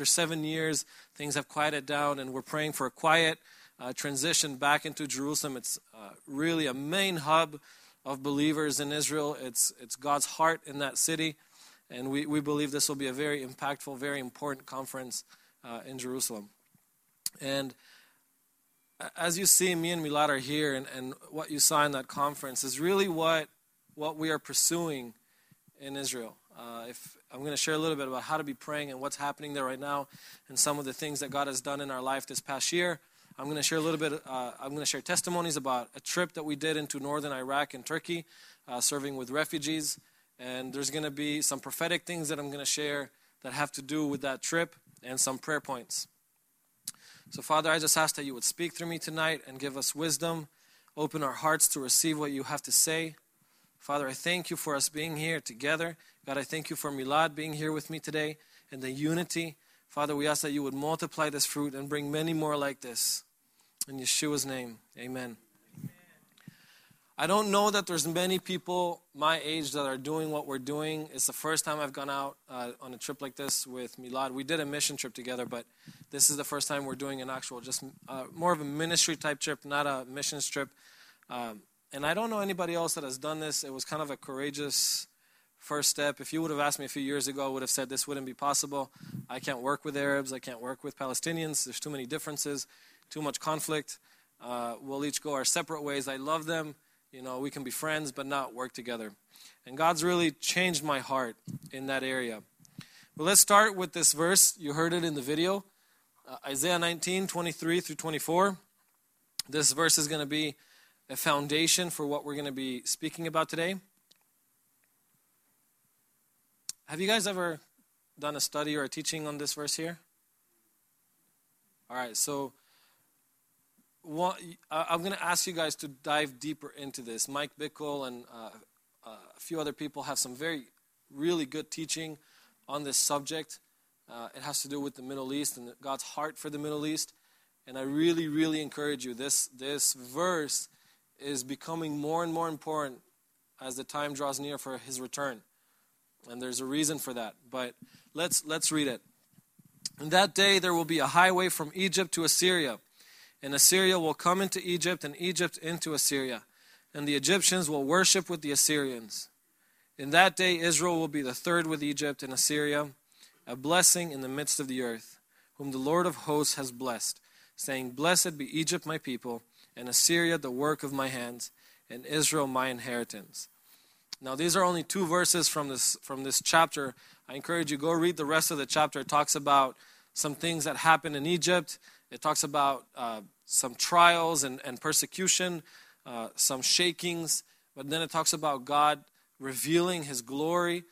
after seven years, things have quieted down, and we're praying for a quiet uh, transition back into Jerusalem. It's uh, really a main hub of believers in Israel. It's, it's God's heart in that city. And we, we believe this will be a very impactful, very important conference uh, in Jerusalem. And as you see, me and Milad are here, and, and what you saw in that conference is really what, what we are pursuing in Israel. Uh, if I'm going to share a little bit about how to be praying and what's happening there right now, and some of the things that God has done in our life this past year. I'm going to share a little bit. Uh, I'm going to share testimonies about a trip that we did into northern Iraq and Turkey, uh, serving with refugees. And there's going to be some prophetic things that I'm going to share that have to do with that trip and some prayer points. So, Father, I just ask that you would speak through me tonight and give us wisdom, open our hearts to receive what you have to say. Father, I thank you for us being here together. God, I thank you for Milad being here with me today and the unity. Father, we ask that you would multiply this fruit and bring many more like this. In Yeshua's name, amen. I don't know that there's many people my age that are doing what we're doing. It's the first time I've gone out uh, on a trip like this with Milad. We did a mission trip together, but this is the first time we're doing an actual, just uh, more of a ministry type trip, not a missions trip. Um, and I don't know anybody else that has done this. It was kind of a courageous first step. If you would have asked me a few years ago, I would have said this wouldn't be possible. I can't work with Arabs. I can't work with Palestinians. There's too many differences, too much conflict. Uh, we'll each go our separate ways. I love them you know, we can be friends but not work together. And God's really changed my heart in that area. Well, let's start with this verse. You heard it in the video uh, Isaiah 19, 23 through 24. This verse is going to be a foundation for what we're going to be speaking about today. Have you guys ever done a study or a teaching on this verse here? All right, so one, I'm going to ask you guys to dive deeper into this. Mike Bickle and uh, uh, a few other people have some very, really good teaching on this subject. Uh, it has to do with the Middle East and God's heart for the Middle East. And I really, really encourage you. This, this verse is becoming more and more important as the time draws near for his return. And there's a reason for that. But let's, let's read it. In that day there will be a highway from Egypt to Assyria and Assyria will come into Egypt, and Egypt into Assyria. And the Egyptians will worship with the Assyrians. In that day, Israel will be the third with Egypt and Assyria, a blessing in the midst of the earth, whom the Lord of hosts has blessed, saying, Blessed be Egypt, my people, and Assyria, the work of my hands, and Israel, my inheritance. Now, these are only two verses from this, from this chapter. I encourage you, go read the rest of the chapter. It talks about some things that happened in Egypt it talks about uh, some trials and, and persecution, uh, some shakings, but then it talks about God revealing his glory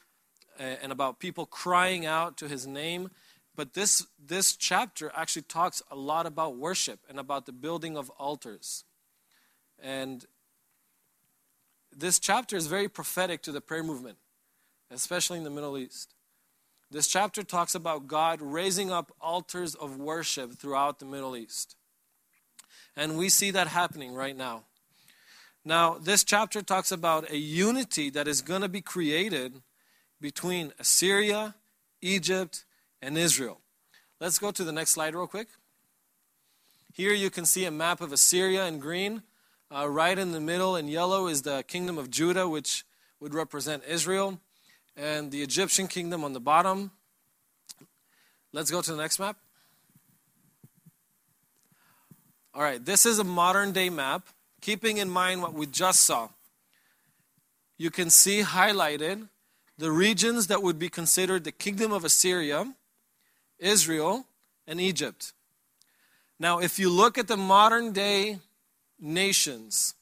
and about people crying out to his name. But this, this chapter actually talks a lot about worship and about the building of altars. And this chapter is very prophetic to the prayer movement, especially in the Middle East. This chapter talks about God raising up altars of worship throughout the Middle East. And we see that happening right now. Now, this chapter talks about a unity that is going to be created between Assyria, Egypt, and Israel. Let's go to the next slide, real quick. Here you can see a map of Assyria in green. Uh, right in the middle in yellow is the kingdom of Judah, which would represent Israel and the Egyptian kingdom on the bottom. Let's go to the next map. All right, this is a modern day map, keeping in mind what we just saw. You can see highlighted the regions that would be considered the kingdom of Assyria, Israel, and Egypt. Now, if you look at the modern day nations,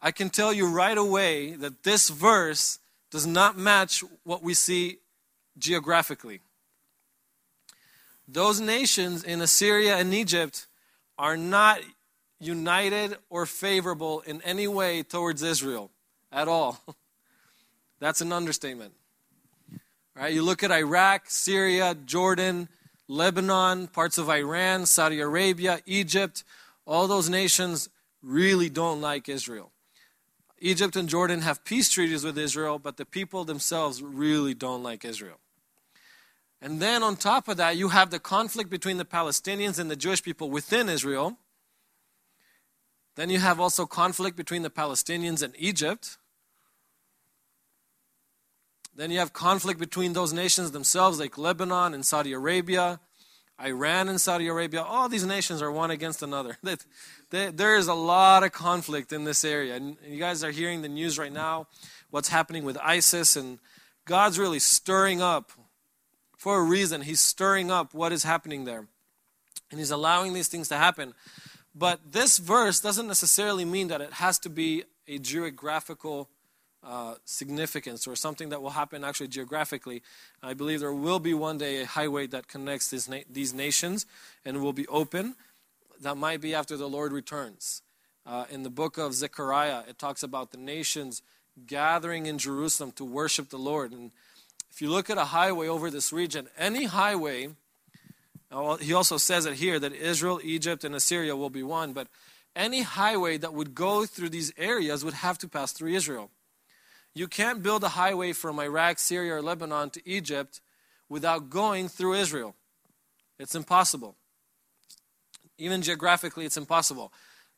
I can tell you right away that this verse does not match what we see geographically. Those nations in Assyria and Egypt are not united or favorable in any way towards Israel at all. That's an understatement. Right? You look at Iraq, Syria, Jordan, Lebanon, parts of Iran, Saudi Arabia, Egypt, all those nations really don't like Israel. Egypt and Jordan have peace treaties with Israel, but the people themselves really don't like Israel. And then on top of that, you have the conflict between the Palestinians and the Jewish people within Israel. Then you have also conflict between the Palestinians and Egypt. Then you have conflict between those nations themselves, like Lebanon and Saudi Arabia, Iran and Saudi Arabia. All these nations are one against another. There is a lot of conflict in this area. And you guys are hearing the news right now, what's happening with ISIS. And God's really stirring up, for a reason, He's stirring up what is happening there. And He's allowing these things to happen. But this verse doesn't necessarily mean that it has to be a geographical uh, significance or something that will happen actually geographically. I believe there will be one day a highway that connects these, na- these nations and will be open. That might be after the Lord returns. Uh, in the book of Zechariah, it talks about the nations gathering in Jerusalem to worship the Lord. And if you look at a highway over this region, any highway, he also says it here that Israel, Egypt, and Assyria will be one, but any highway that would go through these areas would have to pass through Israel. You can't build a highway from Iraq, Syria, or Lebanon to Egypt without going through Israel. It's impossible. Even geographically, it's impossible.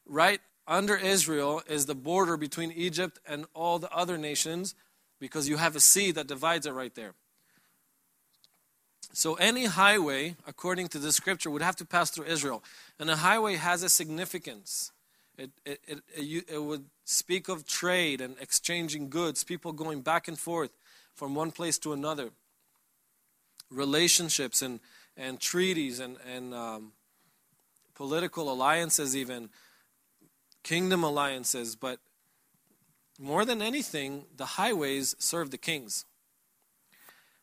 Right under Israel is the border between Egypt and all the other nations because you have a sea that divides it right there. So, any highway, according to the scripture, would have to pass through Israel. And a highway has a significance. It, it, it, it, would speak of trade and exchanging goods, people going back and forth from one place to another, relationships and, and treaties and, and um, political alliances, even kingdom alliances. But more than anything, the highways serve the kings.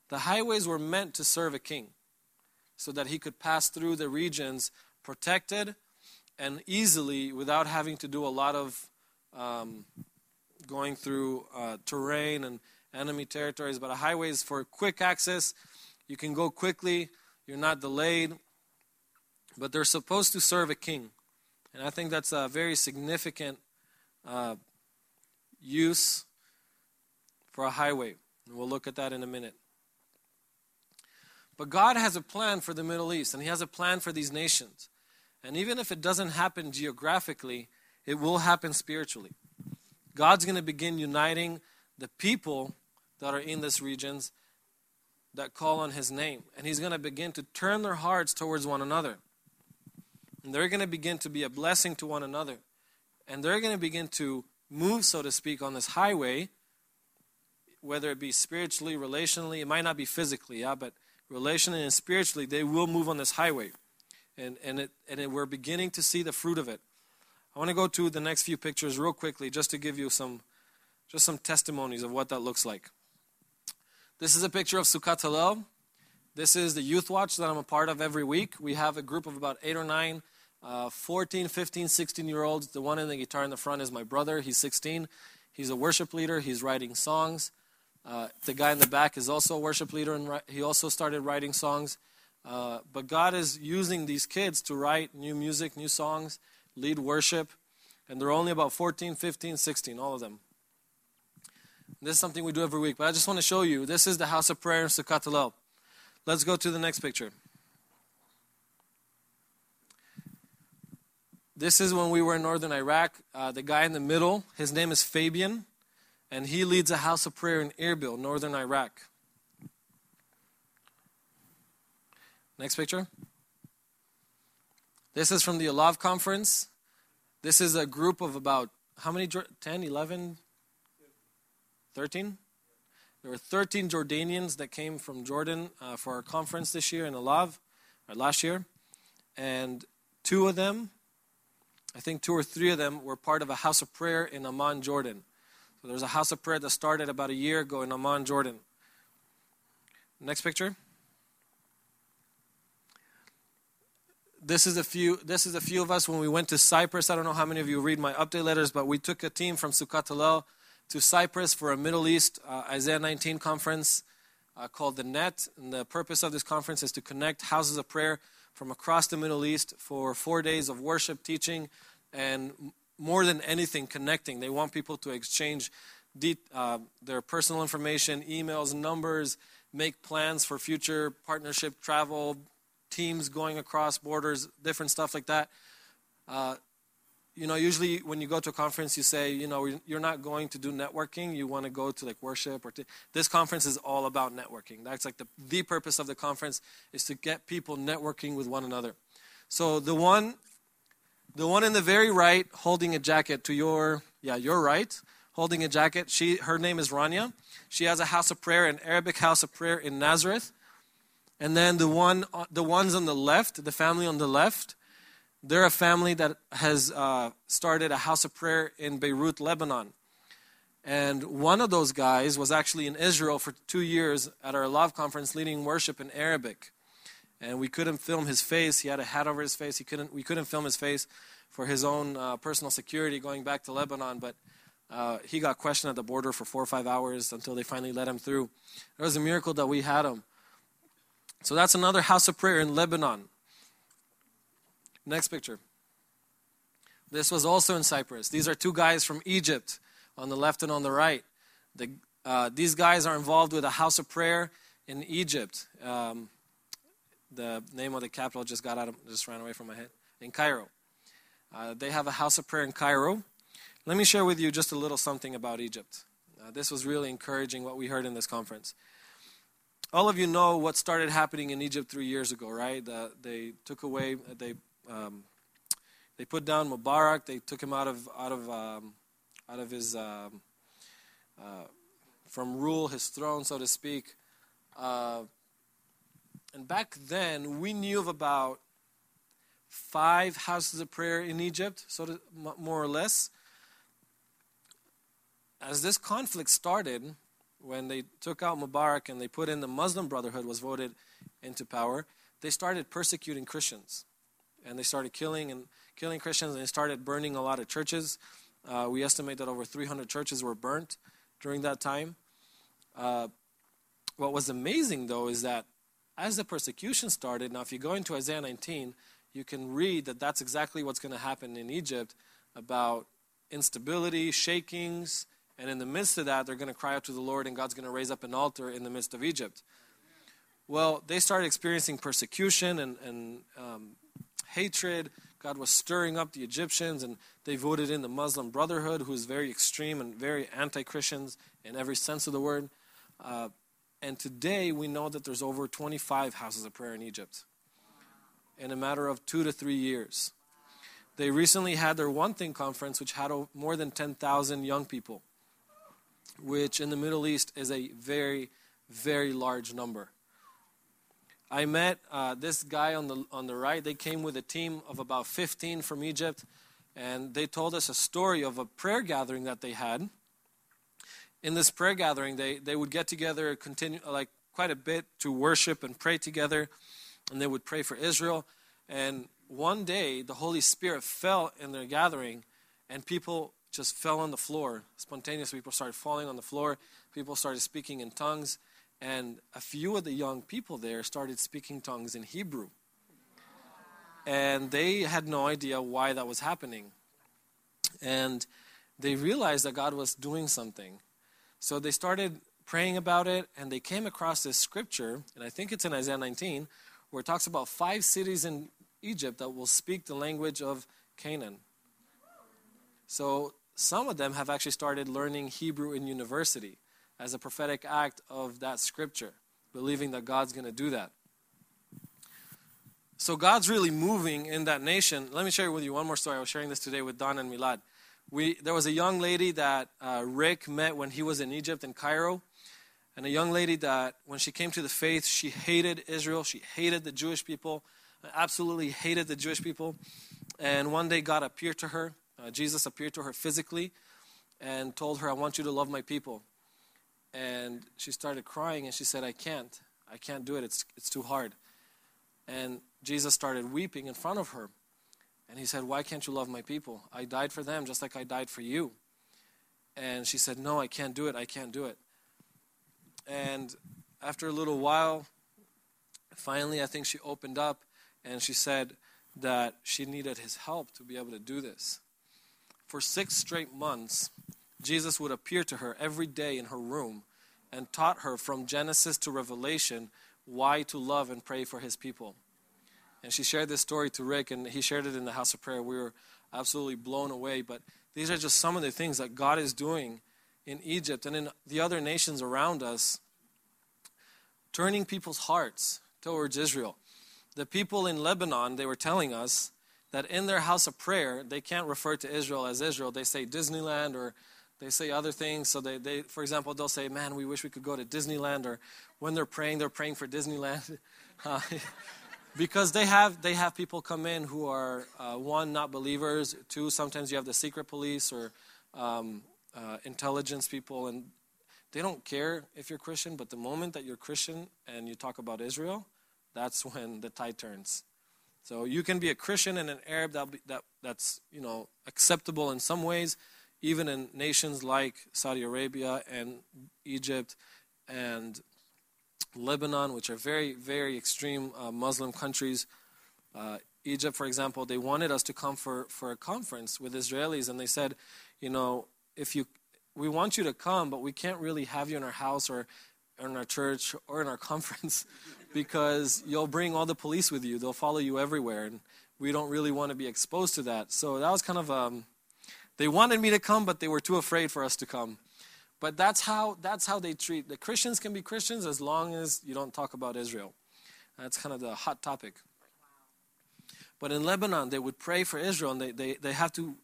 The highways were meant to serve a king so that he could pass through the regions protected and easily without having to do a lot of um, going through uh, terrain and enemy territories. But a highway is for quick access. You can go quickly, you're not delayed. But they're supposed to serve a king. And I think that's a very significant uh, use for a highway. And we'll look at that in a minute. But God has a plan for the Middle East, and He has a plan for these nations. And even if it doesn't happen geographically, it will happen spiritually. God's going to begin uniting the people that are in these regions that call on His name. And He's going to begin to turn their hearts towards one another. And they're going to begin to be a blessing to one another. And they're going to begin to move, so to speak, on this highway, whether it be spiritually, relationally, it might not be physically, yeah, but relationally and spiritually, they will move on this highway. And, and, it, and it, we're beginning to see the fruit of it. I want to go to the next few pictures real quickly just to give you some, just some testimonies of what that looks like. This is a picture of Succat. This is the youth watch that I'm a part of every week. We have a group of about eight or nine, uh, 14, 15, 16 year olds. The one in the guitar in the front is my brother. He's 16. He's a worship leader. He's writing songs. Uh, the guy in the back is also a worship leader, and he also started writing songs. Uh, but God is using these kids to write new music, new songs, lead worship. And they're only about 14, 15, 16, all of them. This is something we do every week. But I just want to show you this is the house of prayer in Succat Hallel. Let's go to the next picture. This is when we were in northern Iraq. Uh, the guy in the middle, his name is Fabian and he leads a house of prayer in Erbil, northern Iraq. Next picture. This is from the Alav conference. This is a group of about how many? 10, 11, 13? There were 13 Jordanians that came from Jordan uh, for our conference this year in Alav, or last year. And two of them, I think two or three of them, were part of a house of prayer in Amman, Jordan. So there's a house of prayer that started about a year ago in Amman, Jordan. Next picture. This is a few. This is a few of us when we went to Cyprus. I don't know how many of you read my update letters, but we took a team from Succat to Cyprus for a Middle East uh, Isaiah 19 conference uh, called the Net. And the purpose of this conference is to connect houses of prayer from across the Middle East for four days of worship, teaching, and more than anything connecting. They want people to exchange de- uh, their personal information, emails, numbers, make plans for future partnership travel, teams going across borders, different stuff like that. Uh, you know, usually when you go to a conference, you say, you know, you're not going to do networking. You want to go to like worship or t- this conference is all about networking. That's like the the purpose of the conference is to get people networking with one another. So the one, the one in the very right, holding a jacket to your yeah your right, holding a jacket. She her name is Rania. She has a house of prayer, an Arabic house of prayer in Nazareth. And then the one the ones on the left, the family on the left they're a family that has uh, started a house of prayer in Beirut, Lebanon. And one of those guys was actually in Israel for two years at our love conference leading worship in Arabic. And we couldn't film his face. He had a hat over his face. He couldn't, we couldn't film his face for his own uh, personal security going back to Lebanon. But uh, he got questioned at the border for four or five hours until they finally let him through. It was a miracle that we had him. So that's another house of prayer in Lebanon. Next picture. This was also in Cyprus. These are two guys from Egypt on the left and on the right. The, uh, these guys are involved with a house of prayer in Egypt. Um, the name of the capital just got out of, just ran away from my head. In Cairo. Uh, they have a house of prayer in Cairo. Let me share with you just a little something about Egypt. Uh, this was really encouraging what we heard in this conference. All of you know what started happening in Egypt three years ago, right? The, they took away, they um, they put down Mubarak. They took him out of out of um, out of his um, uh, from rule, his throne, so to speak. Uh, and back then, we knew of about five houses of prayer in Egypt, so to, more or less. As this conflict started, when they took out Mubarak and they put in the Muslim Brotherhood was voted into power, they started persecuting Christians and they started killing and killing Christians, and they started burning a lot of churches. Uh, we estimate that over 300 churches were burnt during that time. Uh, what was amazing, though, is that as the persecution started, now if you go into Isaiah 19, you can read that that's exactly what's going to happen in Egypt about instability, shakings, and in the midst of that, they're going to cry out to the Lord, and God's going to raise up an altar in the midst of Egypt. Well, they started experiencing persecution and, and um, hatred. God was stirring up the Egyptians, and they voted in the Muslim Brotherhood, who is very extreme and very anti Christians in every sense of the word. Uh, and today we know that there's over 25 houses of prayer in Egypt in a matter of two to three years. They recently had their One Thing conference, which had more than 10,000 young people, which in the Middle East is a very, very large number. I met uh, this guy on the, on the right. They came with a team of about 15 from Egypt, and they told us a story of a prayer gathering that they had. In this prayer gathering, they, they would get together, continue like quite a bit to worship and pray together, and they would pray for Israel. And one day, the Holy Spirit fell in their gathering, and people just fell on the floor. Spontaneously, people started falling on the floor. People started speaking in tongues and a few of the young people there started speaking tongues in Hebrew. And they had no idea why that was happening. And they realized that God was doing something. So they started praying about it, and they came across this scripture, and I think it's in Isaiah 19, where it talks about five cities in Egypt that will speak the language of Canaan. So some of them have actually started learning Hebrew in university as a prophetic act of that scripture, believing that God's going to do that. So God's really moving in that nation. Let me share with you one more story. I was sharing this today with Don and Milad. We, there was a young lady that uh, Rick met when he was in Egypt in Cairo. And a young lady that, when she came to the faith, she hated Israel. She hated the Jewish people, absolutely hated the Jewish people. And one day, God appeared to her. Uh, Jesus appeared to her physically and told her, I want you to love my people. And she started crying and she said i can't. I can't do it. It's, it's too hard. And jesus started weeping in front of her. And he said why can't you love my people? I died for them just like i died for you. And she said no i can't do it. I can't do it. And after a little while finally i think she opened up and she said that she needed his help to be able to do this for six straight months Jesus would appear to her every day in her room and taught her from Genesis to Revelation why to love and pray for his people. And she shared this story to Rick, and he shared it in the house of prayer. We were absolutely blown away. But these are just some of the things that God is doing in Egypt and in the other nations around us, turning people's hearts towards Israel. The people in Lebanon, they were telling us that in their house of prayer, they can't refer to Israel as Israel. They say Disneyland or they say other things. So they, they for example, they'll say, Man, we wish we could go to Disneyland. Or when they're praying, they're praying for Disneyland. Uh, because they have they have people come in who are uh, one not believers two sometimes you have the secret police or um, uh, intelligence people and they don't care if you're christian but the moment that you're christian and you talk about israel that's when the tide turns so you can be a Christian and an Arab that, that that's you know acceptable in some ways, even in nations like Saudi Arabia and Egypt and Lebanon, which are very very extreme uh, Muslim countries. Uh, Egypt, for example, they wanted us to come for, for a conference with Israelis, and they said, you know, if you we want you to come, but we can't really have you in our house or in our church or in our conference because you'll bring all the police with you. They'll follow you everywhere, and we don't really want to be exposed to that. So that was kind of um, they wanted me to come, but they were too afraid for us to come. But that's how that's how they treat the Christians can be Christians as long as you don't talk about Israel. That's kind of the hot topic. But in Lebanon, they would pray for Israel, and they, they, they have to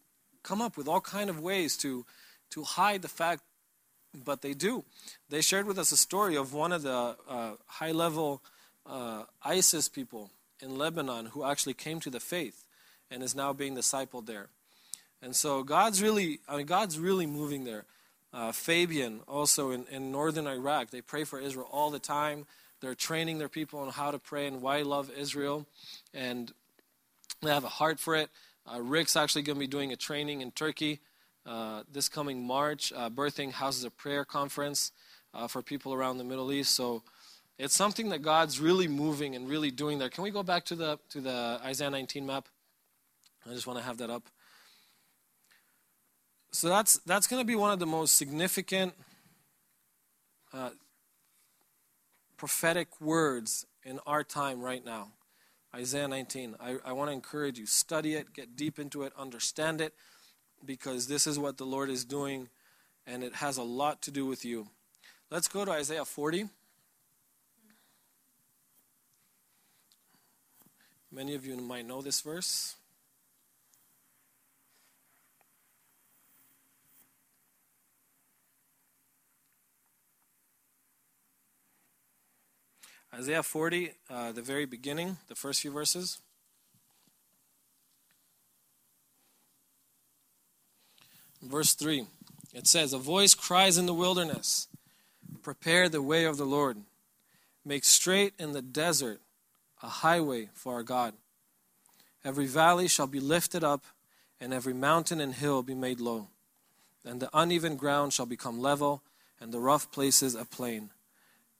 come up with all kind of ways to to hide the fact but they do. They shared with us a story of one of the uh, high level uh, ISIS people in Lebanon who actually came to the faith and is now being discipled there. And so God's really, I mean, God's really moving there. Uh, Fabian, also in, in northern Iraq, they pray for Israel all the time. They're training their people on how to pray and why love Israel. And they have a heart for it. Uh, Rick's actually going to be doing a training in Turkey uh, this coming March, uh, birthing Houses of Prayer conference uh, for people around the Middle East. So it's something that God's really moving and really doing there. Can we go back to the to the Isaiah 19 map? I just want to have that up. So that's that's going to be one of the most significant uh, prophetic words in our time right now. Isaiah 19. I, I want to encourage you, study it, get deep into it, understand it because this is what the Lord is doing, and it has a lot to do with you. Let's go to Isaiah 40. Many of you might know this verse. Isaiah 40, uh, the very beginning, the first few verses. Verse 3 it says, A voice cries in the wilderness, Prepare the way of the Lord, make straight in the desert a highway for our God. Every valley shall be lifted up, and every mountain and hill be made low. And the uneven ground shall become level, and the rough places a plain.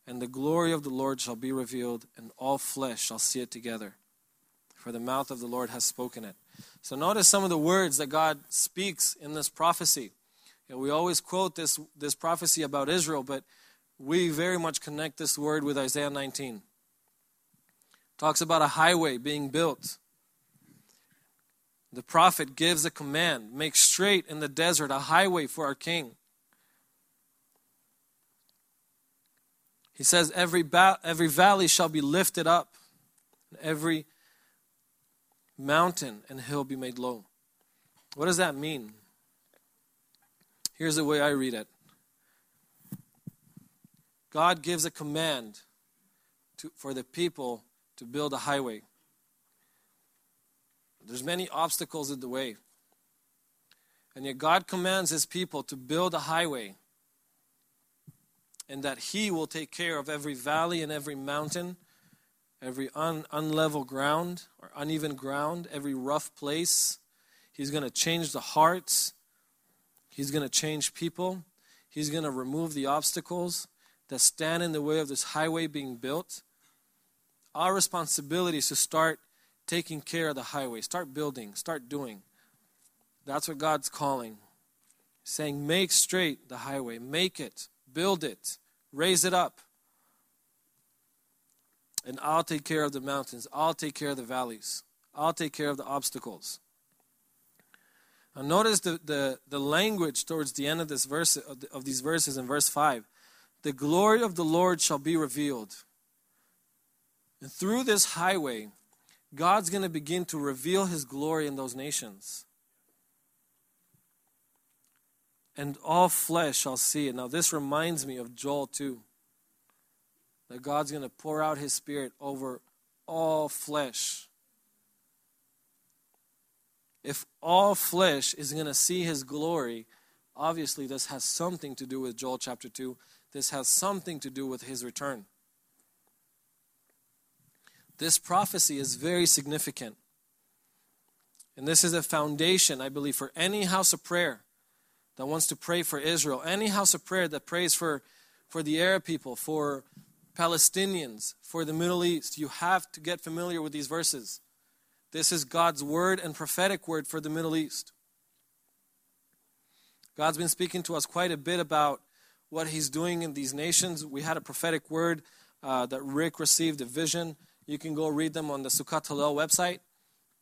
And the glory of the Lord shall be revealed, and all flesh shall see it together. For the mouth of the Lord has spoken it. So notice some of the words that God speaks in this prophecy. You know, we always quote this, this prophecy about Israel, but we very much connect this word with Isaiah 19. Talks about a highway being built. The prophet gives a command make straight in the desert a highway for our king. He says, Every, ba- every valley shall be lifted up, every mountain and hill be made low. What does that mean? Here's the way I read it God gives a command to, for the people to build a highway. There's many obstacles in the way. And yet God commands his people to build a highway and that he will take care of every valley and every mountain every un, unlevel ground or uneven ground, every rough place. He's going to change the hearts. He's going to change people. He's going to remove the obstacles that stand in the way of this highway being built. Our responsibility is to start taking care of the highway, start building, start doing. That's what God's calling. saying, make straight the highway, make it, build it, Raise it up. And I'll take care of the mountains. I'll take care of the valleys. I'll take care of the obstacles. Now notice the, the, the language towards the end of this verse of, the, of these verses in verse 5. The glory of the Lord shall be revealed. And through this highway, God's going to begin to reveal his glory in those nations. And all flesh shall see it. Now, this reminds me of Joel 2. That God's going to pour out his spirit over all flesh. If all flesh is going to see his glory, obviously this has something to do with Joel chapter 2. This has something to do with his return. This prophecy is very significant. And this is a foundation, I believe, for any house of prayer that wants to pray for Israel, any house of prayer that prays for, for the Arab people, for Palestinians, for the Middle East. You have to get familiar with these verses. This is God's word and prophetic word for the Middle East. God's been speaking to us quite a bit about what He's doing in these nations. We had a prophetic word uh, that Rick received a vision you can go read them on the Succat Hallel website.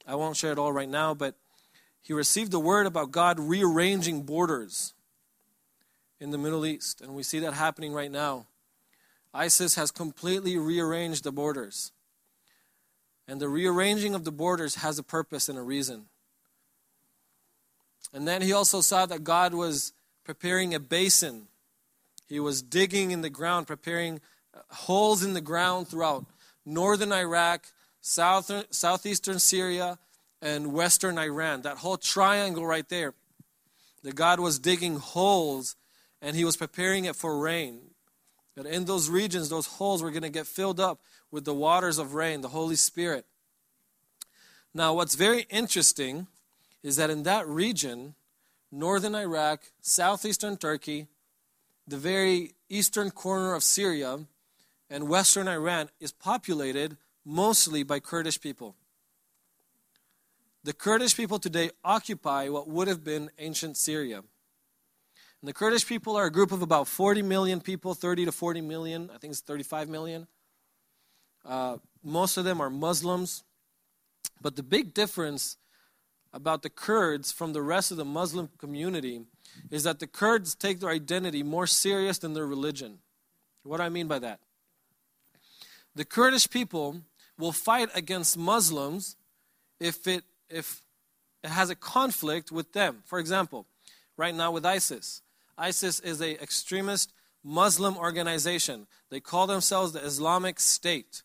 I won't share it all right now, but he received a word about God rearranging borders in the Middle East, and we see that happening right now. ISIS has completely rearranged the borders. And the rearranging of the borders has a purpose and a reason. And then he also saw that God was preparing a basin. He was digging in the ground, preparing holes in the ground throughout northern Iraq, south, southeastern Syria, and western Iran. That whole triangle right there. That God was digging holes and He was preparing it for rain. That in those regions, those holes were going to get filled up with the waters of rain, the Holy Spirit. Now, what's very interesting is that in that region, northern Iraq, southeastern Turkey, the very eastern corner of Syria, and western Iran is populated mostly by Kurdish people. The Kurdish people today occupy what would have been ancient Syria. And the Kurdish people are a group of about 40 million people, 30 to 40 million, I think it's 35 million. Uh, most of them are Muslims. But the big difference about the Kurds from the rest of the Muslim community is that the Kurds take their identity more serious than their religion. What do I mean by that? The Kurdish people will fight against Muslims if it, if it has a conflict with them. For example, right now with ISIS. ISIS is an extremist Muslim organization. They call themselves the Islamic State.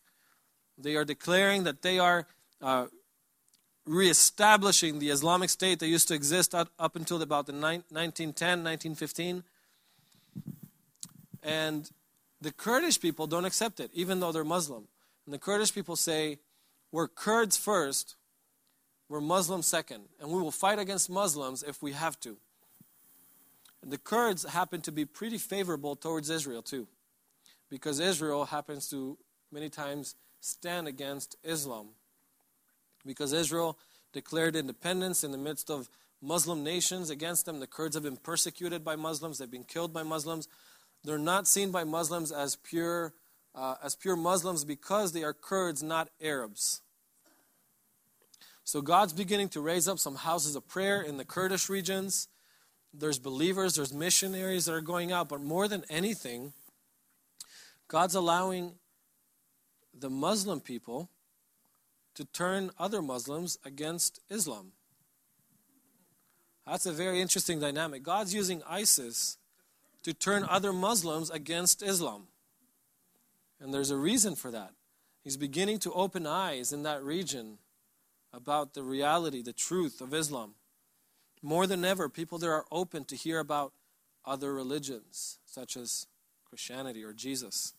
They are declaring that they are uh, reestablishing the Islamic State that used to exist up, up until about the 1910, 1915. And the Kurdish people don't accept it, even though they're Muslim. And the Kurdish people say, We're Kurds first, we're Muslim second, and we will fight against Muslims if we have to. And the Kurds happen to be pretty favorable towards Israel, too, because Israel happens to many times stand against Islam. Because Israel declared independence in the midst of Muslim nations against them. The Kurds have been persecuted by Muslims, they've been killed by Muslims. They're not seen by Muslims as pure, uh, as pure Muslims because they are Kurds, not Arabs. So God's beginning to raise up some houses of prayer in the Kurdish regions. There's believers, there's missionaries that are going out, but more than anything, God's allowing the Muslim people to turn other Muslims against Islam. That's a very interesting dynamic. God's using ISIS to turn other Muslims against Islam. And there's a reason for that. He's beginning to open eyes in that region about the reality, the truth of Islam. More than ever, people there are open to hear about other religions, such as Christianity or Jesus.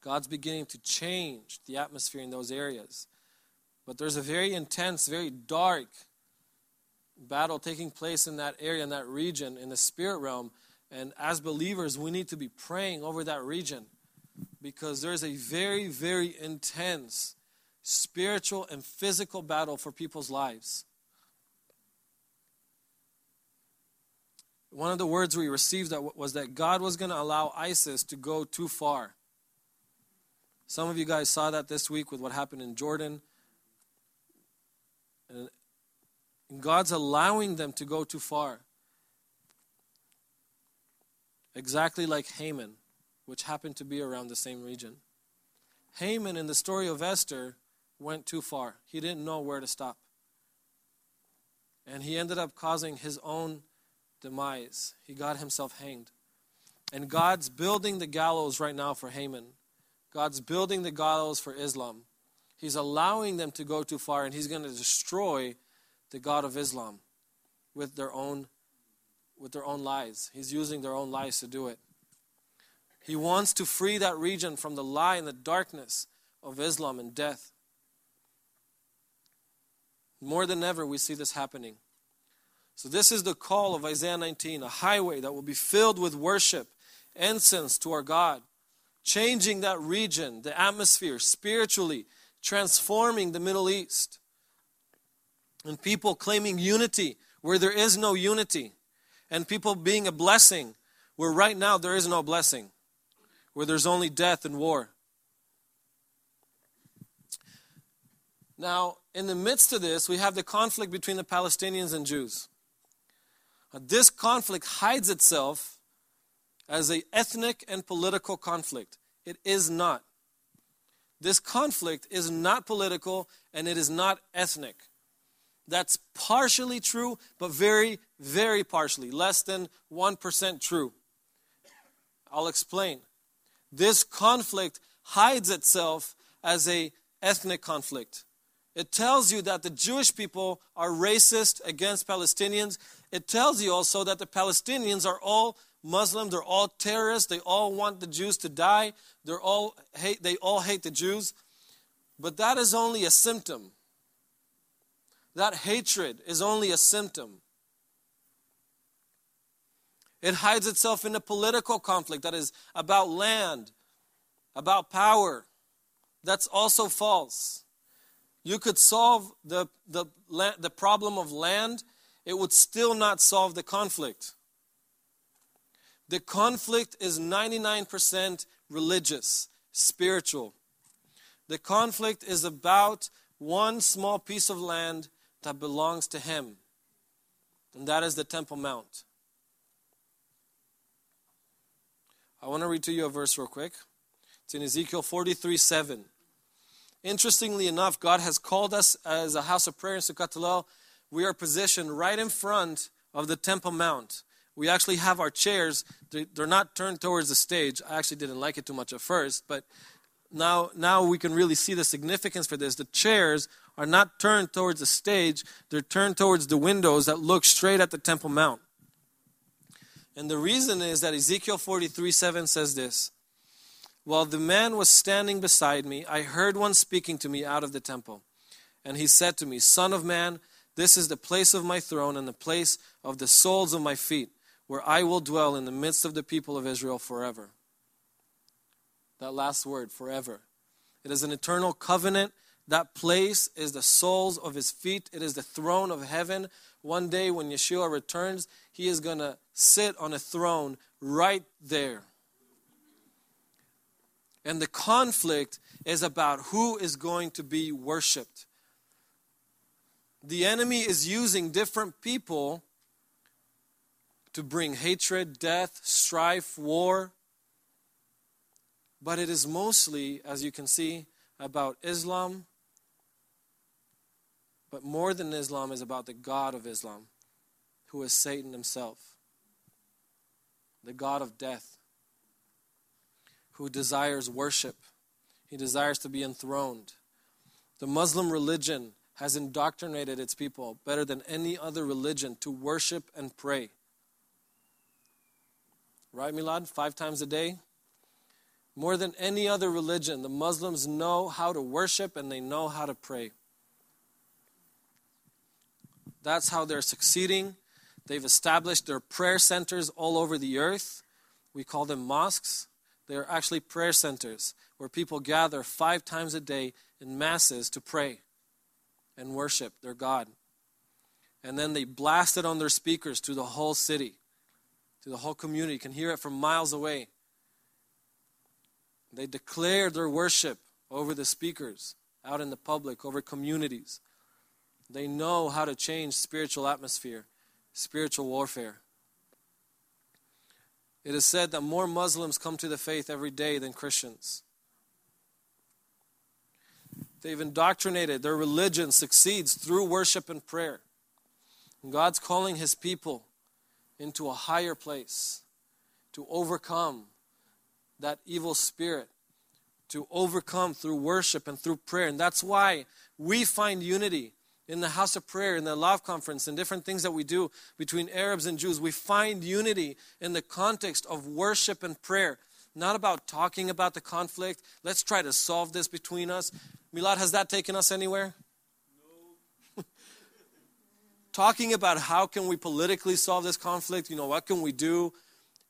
God's beginning to change the atmosphere in those areas. But there's a very intense, very dark battle taking place in that area, in that region, in the spirit realm. And as believers, we need to be praying over that region because there's a very, very intense spiritual and physical battle for people's lives. one of the words we received that was that God was going to allow ISIS to go too far. Some of you guys saw that this week with what happened in Jordan. And God's allowing them to go too far. Exactly like Haman, which happened to be around the same region. Haman, in the story of Esther, went too far. He didn't know where to stop. And he ended up causing his own demise. He got himself hanged. And God's building the gallows right now for Haman. God's building the gallows for Islam. He's allowing them to go too far, and he's going to destroy the God of Islam with their own with their own lies. He's using their own lies to do it. He wants to free that region from the lie and the darkness of Islam and death. More than ever, we see this happening. So, this is the call of Isaiah 19 a highway that will be filled with worship, incense to our God, changing that region, the atmosphere, spiritually, transforming the Middle East. And people claiming unity where there is no unity, and people being a blessing where right now there is no blessing, where there's only death and war. Now, in the midst of this, we have the conflict between the Palestinians and Jews. Uh, this conflict hides itself as a ethnic and political conflict. It is not. This conflict is not political and it is not ethnic. That's partially true, but very, very partially, less than 1% true. I'll explain. This conflict hides itself as a ethnic conflict. It tells you that the Jewish people are racist against Palestinians it tells you also that the Palestinians are all Muslim, they're all terrorists, they all want the Jews to die, they're all hate, they all hate the Jews. But that is only a symptom. That hatred is only a symptom. It hides itself in a political conflict that is about land, about power. That's also false. You could solve the, the, the problem of land it would still not solve the conflict. The conflict is 99% religious, spiritual. The conflict is about one small piece of land that belongs to him, and that is the Temple Mount. I want to read to you a verse real quick. It's in Ezekiel 43 7. Interestingly enough, God has called us as a house of prayer in Succat we are positioned right in front of the Temple Mount. We actually have our chairs, they're not turned towards the stage. I actually didn't like it too much at first, but now, now we can really see the significance for this. The chairs are not turned towards the stage, they're turned towards the windows that look straight at the Temple Mount. And the reason is that Ezekiel 43 7 says this While the man was standing beside me, I heard one speaking to me out of the temple. And he said to me, Son of man, this is the place of my throne and the place of the soles of my feet, where I will dwell in the midst of the people of Israel forever. That last word, forever. It is an eternal covenant. That place is the soles of his feet. It is the throne of heaven. One day when Yeshua returns, he is going to sit on a throne right there. And the conflict is about who is going to be worshiped the enemy is using different people to bring hatred, death, strife, war. But it is mostly, as you can see, about Islam. But more than Islam is about the God of Islam, who is Satan himself, the God of death, who desires worship. He desires to be enthroned. The Muslim religion has indoctrinated its people better than any other religion to worship and pray. Right, Milad? Five times a day? More than any other religion, the Muslims know how to worship and they know how to pray. That's how they're succeeding. They've established their prayer centers all over the earth. We call them mosques. They're actually prayer centers where people gather five times a day in masses to pray and worship their God. And then they blast it on their speakers to the whole city. to the whole community. You can hear it from miles away. They declare their worship over the speakers, out in the public, over communities. They know how to change spiritual atmosphere, spiritual warfare. It is said that more Muslims come to the faith every day than Christians. They've indoctrinated, their religion succeeds through worship and prayer. And God's calling His people into a higher place to overcome that evil spirit, to overcome through worship and through prayer. And that's why we find unity in the house of prayer, in the love conference, and different things that we do between Arabs and Jews. We find unity in the context of worship and prayer. Not about talking about the conflict. Let's try to solve this between us. Milad, has that taken us anywhere? No. talking about how can we politically solve this conflict, you know, what can we do?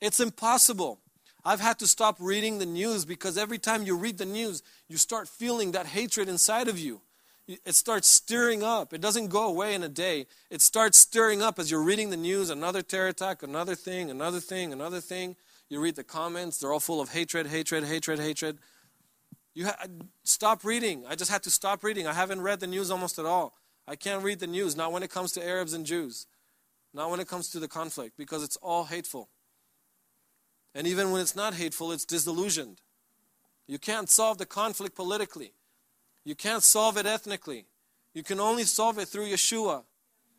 It's impossible. I've had to stop reading the news because every time you read the news, you start feeling that hatred inside of you it starts stirring up. It doesn't go away in a day. It starts stirring up as you're reading the news, another terror attack, another thing, another thing, another thing. You read the comments, they're all full of hatred, hatred, hatred, hatred. You ha- stop reading. I just had to stop reading. I haven't read the news almost at all. I can't read the news, not when it comes to Arabs and Jews, not when it comes to the conflict, because it's all hateful. And even when it's not hateful, it's disillusioned. You can't solve the conflict politically. You can't solve it ethnically. You can only solve it through Yeshua.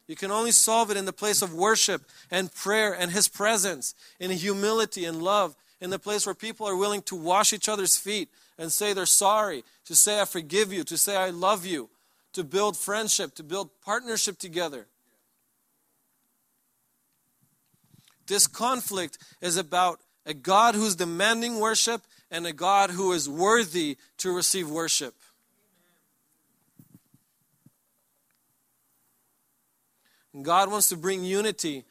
You can only solve it in the place of worship and prayer and His presence, in humility and love, in the place where people are willing to wash each other's feet and say they're sorry, to say I forgive you, to say I love you, to build friendship, to build partnership together. This conflict is about a God who's demanding worship and a God who is worthy to receive worship. And God wants to bring unity.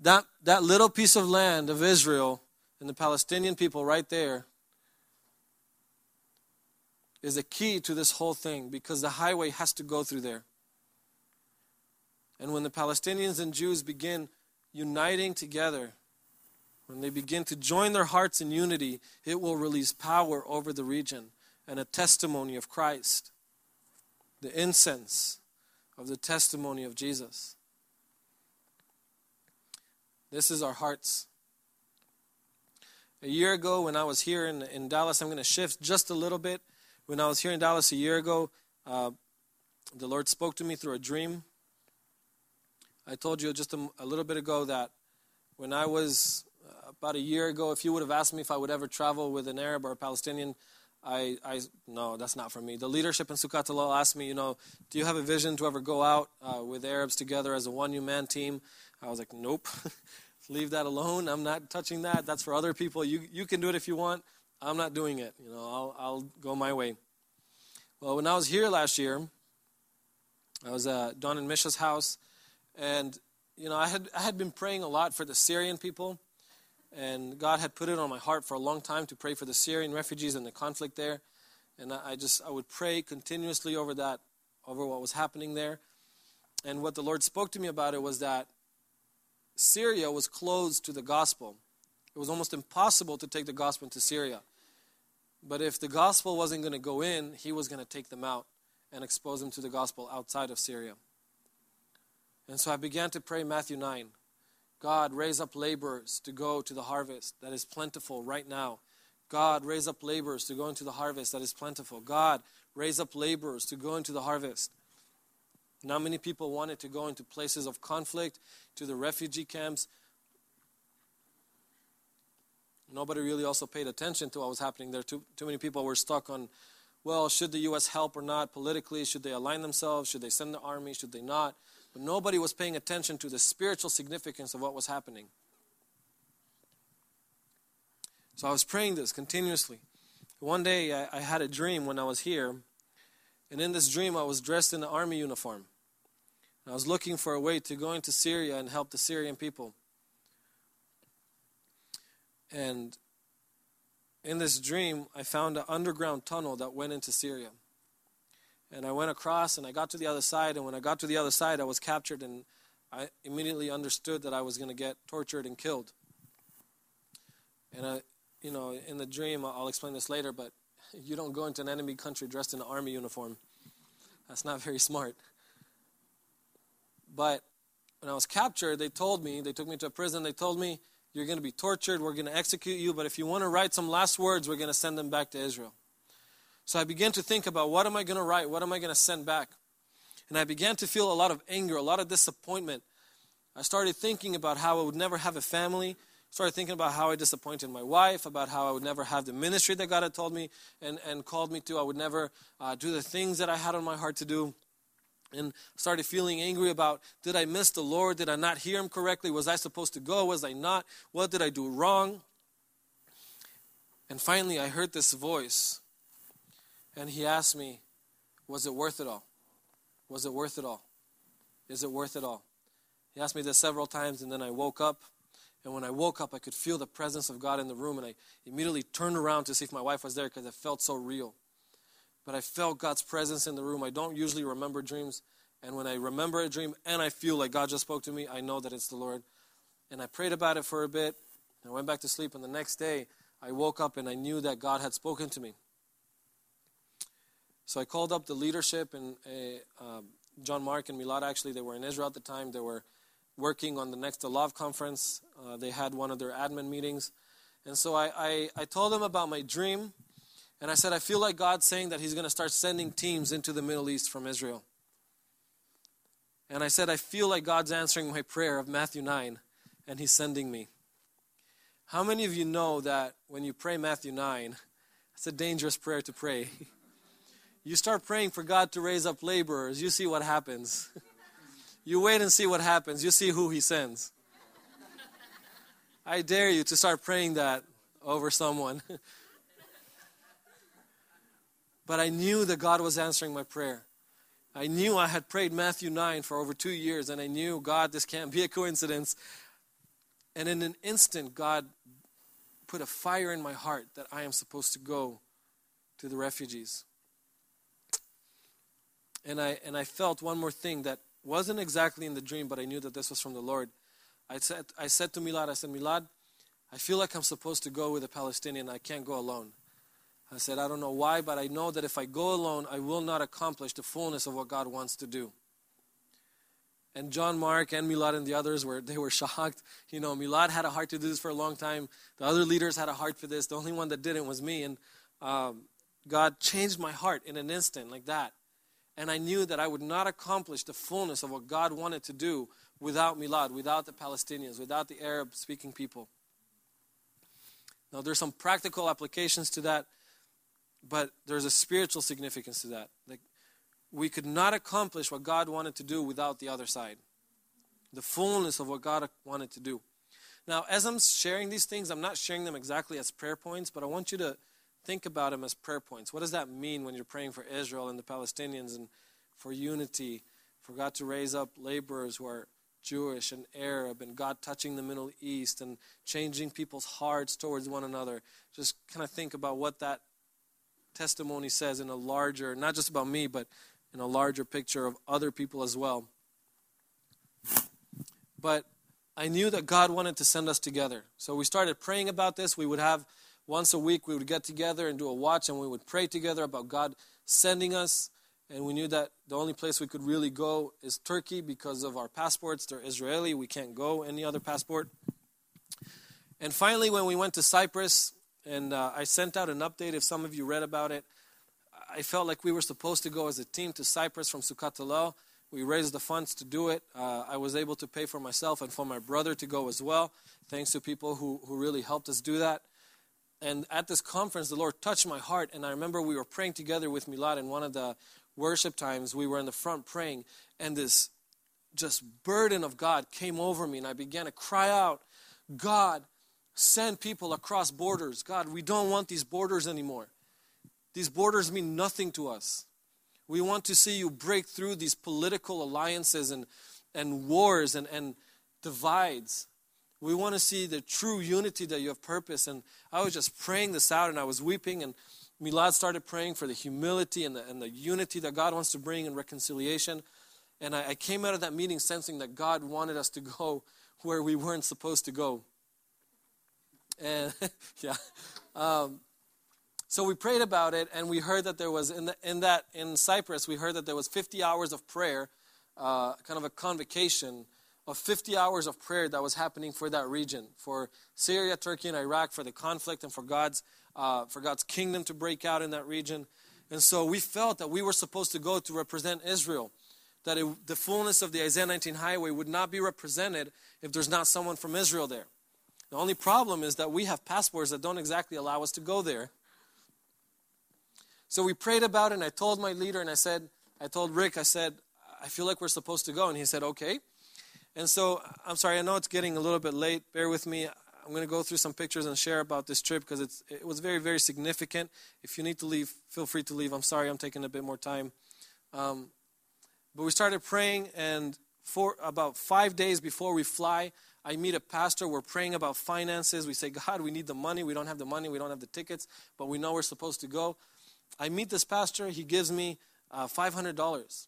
That, that little piece of land of Israel and the Palestinian people right there is the key to this whole thing because the highway has to go through there. And when the Palestinians and Jews begin uniting together, when they begin to join their hearts in unity, it will release power over the region and a testimony of Christ. The incense of the testimony of Jesus. This is our hearts. A year ago, when I was here in, in Dallas, I'm going to shift just a little bit. When I was here in Dallas a year ago, uh, the Lord spoke to me through a dream. I told you just a, a little bit ago that when I was uh, about a year ago, if you would have asked me if I would ever travel with an Arab or a Palestinian, I, I no, that's not for me. The leadership in Succat asked me, you know, do you have a vision to ever go out uh, with Arabs together as a one new man team? I was like, nope, leave that alone. I'm not touching that. That's for other people. You you can do it if you want. I'm not doing it. You know, I'll I'll go my way. Well, when I was here last year, I was at Don and Misha's house, and you know, I had I had been praying a lot for the Syrian people and God had put it on my heart for a long time to pray for the Syrian refugees and the conflict there. And I just I would pray continuously over that, over what was happening there. And what the Lord spoke to me about it was that Syria was closed to the gospel. It was almost impossible to take the gospel into Syria. But if the gospel wasn't going to go in, he was going to take them out and expose them to the gospel outside of Syria. And so I began to pray Matthew 9. God, raise up laborers to go to the harvest that is plentiful right now. God, raise up laborers to go into the harvest that is plentiful. God, raise up laborers to go into the harvest. Not many people wanted to go into places of conflict, to the refugee camps. Nobody really also paid attention to what was happening there. Too, too many people were stuck on, well, should the U.S. help or not politically? Should they align themselves? Should they send the army? Should they not? But nobody was paying attention to the spiritual significance of what was happening. So I was praying this continuously. One day I, I had a dream when I was here, and in this dream I was dressed in an army uniform. I was looking for a way to go into Syria and help the Syrian people. And in this dream, I found an underground tunnel that went into Syria. And I went across and I got to the other side. And when I got to the other side, I was captured and I immediately understood that I was going to get tortured and killed. And I, you know, in the dream, I'll explain this later, but you don't go into an enemy country dressed in an army uniform. That's not very smart. But when I was captured, they told me, they took me to a prison, they told me, you're going to be tortured, we're going to execute you, but if you want to write some last words, we're going to send them back to Israel. So I began to think about what am I going to write? What am I going to send back? And I began to feel a lot of anger, a lot of disappointment. I started thinking about how I would never have a family. Started thinking about how I disappointed my wife, about how I would never have the ministry that God had told me and, and called me to. I would never uh, do the things that I had on my heart to do and started feeling angry about did I miss the Lord? Did I not hear him correctly? Was I supposed to go? Was I not? What did I do wrong? And finally, I heard this voice, and he asked me, Was it worth it all? Was it worth it all? Is it worth it all? He asked me this several times, and then I woke up. And when I woke up, I could feel the presence of God in the room, and I immediately turned around to see if my wife was there because it felt so real but I felt God's presence in the room. I don't usually remember dreams. And when I remember a dream and I feel like God just spoke to me, I know that it's the Lord. And I prayed about it for a bit. I went back to sleep. And the next day, I woke up and I knew that God had spoken to me. So I called up the leadership, and uh, uh, John Mark and Milad actually, they were in Israel at the time. They were working on the next Love conference. Uh, they had one of their admin meetings. And so I, I, I told them about my dream and I said, I feel like God's saying that He's going to start sending teams into the Middle East from Israel. And I said, I feel like God's answering my prayer of Matthew 9, and He's sending me. How many of you know that when you pray Matthew 9, it's a dangerous prayer to pray? You start praying for God to raise up laborers, you see what happens. You wait and see what happens, you see who He sends. I dare you to start praying that over someone. But I knew that God was answering my prayer. I knew I had prayed Matthew 9 for over two years, and I knew, God, this can't be a coincidence. And in an instant, God put a fire in my heart that I am supposed to go to the refugees. And I, and I felt one more thing that wasn't exactly in the dream, but I knew that this was from the Lord. I said, I said to Milad, I said, Milad, I feel like I'm supposed to go with a Palestinian. I can't go alone. I said, I don't know why, but I know that if I go alone, I will not accomplish the fullness of what God wants to do. And John Mark and Milad and the others were they were shocked. You know, Milad had a heart to do this for a long time. The other leaders had a heart for this. The only one that didn't was me. And um, God changed my heart in an instant, like that. And I knew that I would not accomplish the fullness of what God wanted to do without Milad, without the Palestinians, without the Arab speaking people. Now, there's some practical applications to that but there's a spiritual significance to that. Like we could not accomplish what God wanted to do without the other side. The fullness of what God wanted to do. Now, as I'm sharing these things, I'm not sharing them exactly as prayer points, but I want you to think about them as prayer points. What does that mean when you're praying for Israel and the Palestinians and for unity, for God to raise up laborers who are Jewish and Arab, and God touching the Middle East and changing people's hearts towards one another? Just kind of think about what that testimony says in a larger, not just about me, but in a larger picture of other people as well. But I knew that God wanted to send us together. So we started praying about this. We would have once a week, we would get together and do a watch, and we would pray together about God sending us. And we knew that the only place we could really go is Turkey because of our passports. They're Israeli. We can't go any other passport. And finally, when we went to Cyprus, and uh, I sent out an update if some of you read about it. I felt like we were supposed to go as a team to Cyprus from Succat We raised the funds to do it. Uh, I was able to pay for myself and for my brother to go as well, thanks to people who, who really helped us do that. And at this conference, the Lord touched my heart. And I remember we were praying together with Milad in one of the worship times. We were in the front praying, and this just burden of God came over me, and I began to cry out, God, Send people across borders. God, we don't want these borders anymore. These borders mean nothing to us. We want to see you break through these political alliances and, and wars and, and divides. We want to see the true unity that you have purpose. And I was just praying this out and I was weeping. And Milad started praying for the humility and the, and the unity that God wants to bring in reconciliation. And I, I came out of that meeting sensing that God wanted us to go where we weren't supposed to go. And yeah. Um, so we prayed about it, and we heard that there was in, the, in that in Cyprus, we heard that there was 50 hours of prayer, uh, kind of a convocation of 50 hours of prayer that was happening for that region, for Syria, Turkey, and Iraq, for the conflict, and for God's uh, for God's kingdom to break out in that region. And so we felt that we were supposed to go to represent Israel, that it, the fullness of the Isaiah 19 highway would not be represented if there's not someone from Israel there. The only problem is that we have passports that don't exactly allow us to go there. So we prayed about it, and I told my leader, and I said, I told Rick, I said, I feel like we're supposed to go. And he said, okay. And so, I'm sorry, I know it's getting a little bit late. Bear with me. I'm going to go through some pictures and share about this trip because it was very, very significant. If you need to leave, feel free to leave. I'm sorry I'm taking a bit more time. Um, but we started praying, and for about five days before we fly, I meet a pastor. We're praying about finances. We say, God, we need the money. We don't have the money. We don't have the tickets, but we know we're supposed to go. I meet this pastor. He gives me uh, $500.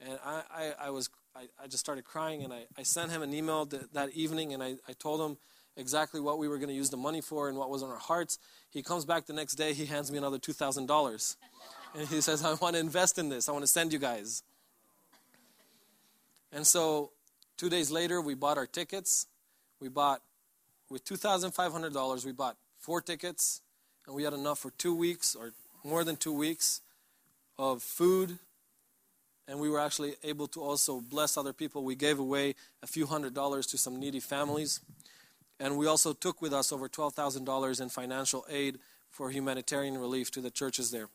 And I, I, I was, I, I, just started crying, and I, I sent him an email th- that evening, and I, I told him exactly what we were going to use the money for and what was on our hearts. He comes back the next day. He hands me another $2,000. and he says, I want to invest in this. I want to send you guys. And so two days later, we bought our tickets. We bought, with $2,500, we bought four tickets, and we had enough for two weeks or more than two weeks of food, and we were actually able to also bless other people. We gave away a few hundred dollars to some needy families, and we also took with us over $12,000 in financial aid for humanitarian relief to the churches there.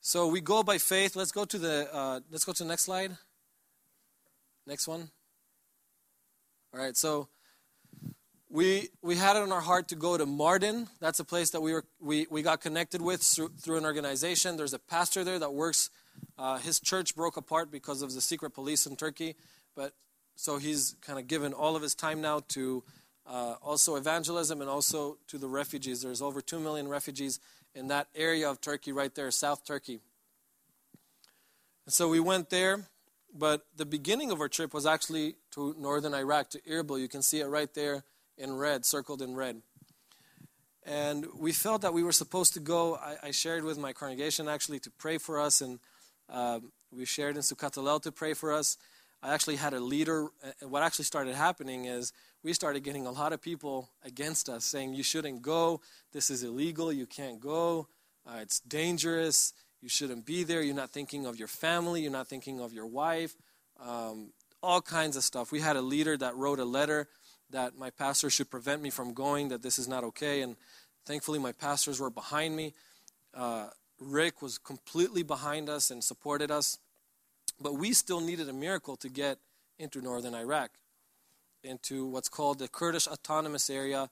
So we go by faith. Let's go to the uh, let's go to the next slide. Next one. All right. So we we had it on our heart to go to Mardin. That's a place that we were we, we got connected with through, through an organization. There's a pastor there that works. Uh, his church broke apart because of the secret police in Turkey, but so he's kind of given all of his time now to uh, also evangelism and also to the refugees. There's over two million refugees in that area of Turkey, right there, South Turkey. And so we went there, but the beginning of our trip was actually to northern Iraq, to Erbil. You can see it right there in red, circled in red. And we felt that we were supposed to go. I, I shared with my congregation actually to pray for us, and um, we shared in Succat Hallel to pray for us. I actually had a leader. What actually started happening is we started getting a lot of people against us saying, You shouldn't go. This is illegal. You can't go. Uh, it's dangerous. You shouldn't be there. You're not thinking of your family. You're not thinking of your wife. Um, all kinds of stuff. We had a leader that wrote a letter that my pastor should prevent me from going, that this is not okay. And thankfully, my pastors were behind me. Uh, Rick was completely behind us and supported us. But we still needed a miracle to get into northern Iraq, into what's called the Kurdish Autonomous Area.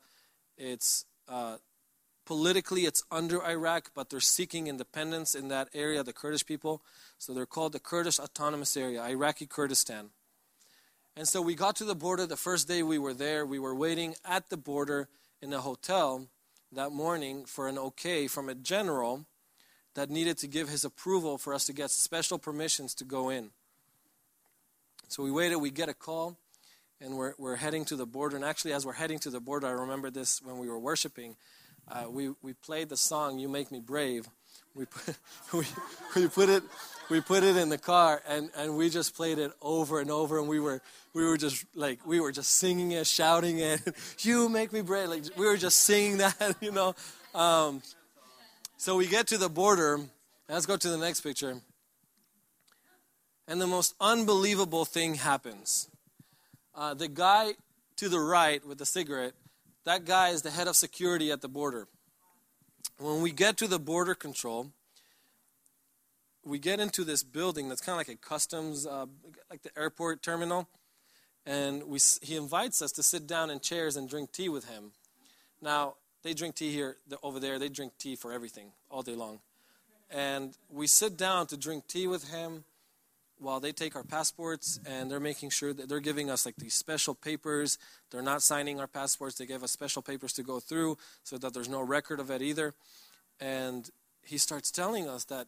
It's uh, politically it's under Iraq, but they're seeking independence in that area, the Kurdish people. So they're called the Kurdish Autonomous Area, Iraqi Kurdistan. And so we got to the border the first day we were there. We were waiting at the border in a hotel that morning for an okay from a general that needed to give his approval for us to get special permissions to go in. So we waited, we get a call, and we're, we're heading to the border. And actually, as we're heading to the border, I remember this when we were worshiping. Uh, we, we played the song, You Make Me Brave. We put, we, we put it we put it in the car and, and we just played it over and over and we were we were just like we were just singing it shouting it. You make me brave like we were just singing that you know? Um, so we get to the border let's go to the next picture and the most unbelievable thing happens. Uh, the guy to the right with the cigarette that guy is the head of security at the border when we get to the border control we get into this building that's kind of like a customs, uh, like the airport terminal, and we, he invites us to sit down in chairs and drink tea with him. Now, they drink tea here, over there, they drink tea for everything all day long. And we sit down to drink tea with him while they take our passports and they're making sure that they're giving us like these special papers. They're not signing our passports, they give us special papers to go through so that there's no record of it either. And he starts telling us that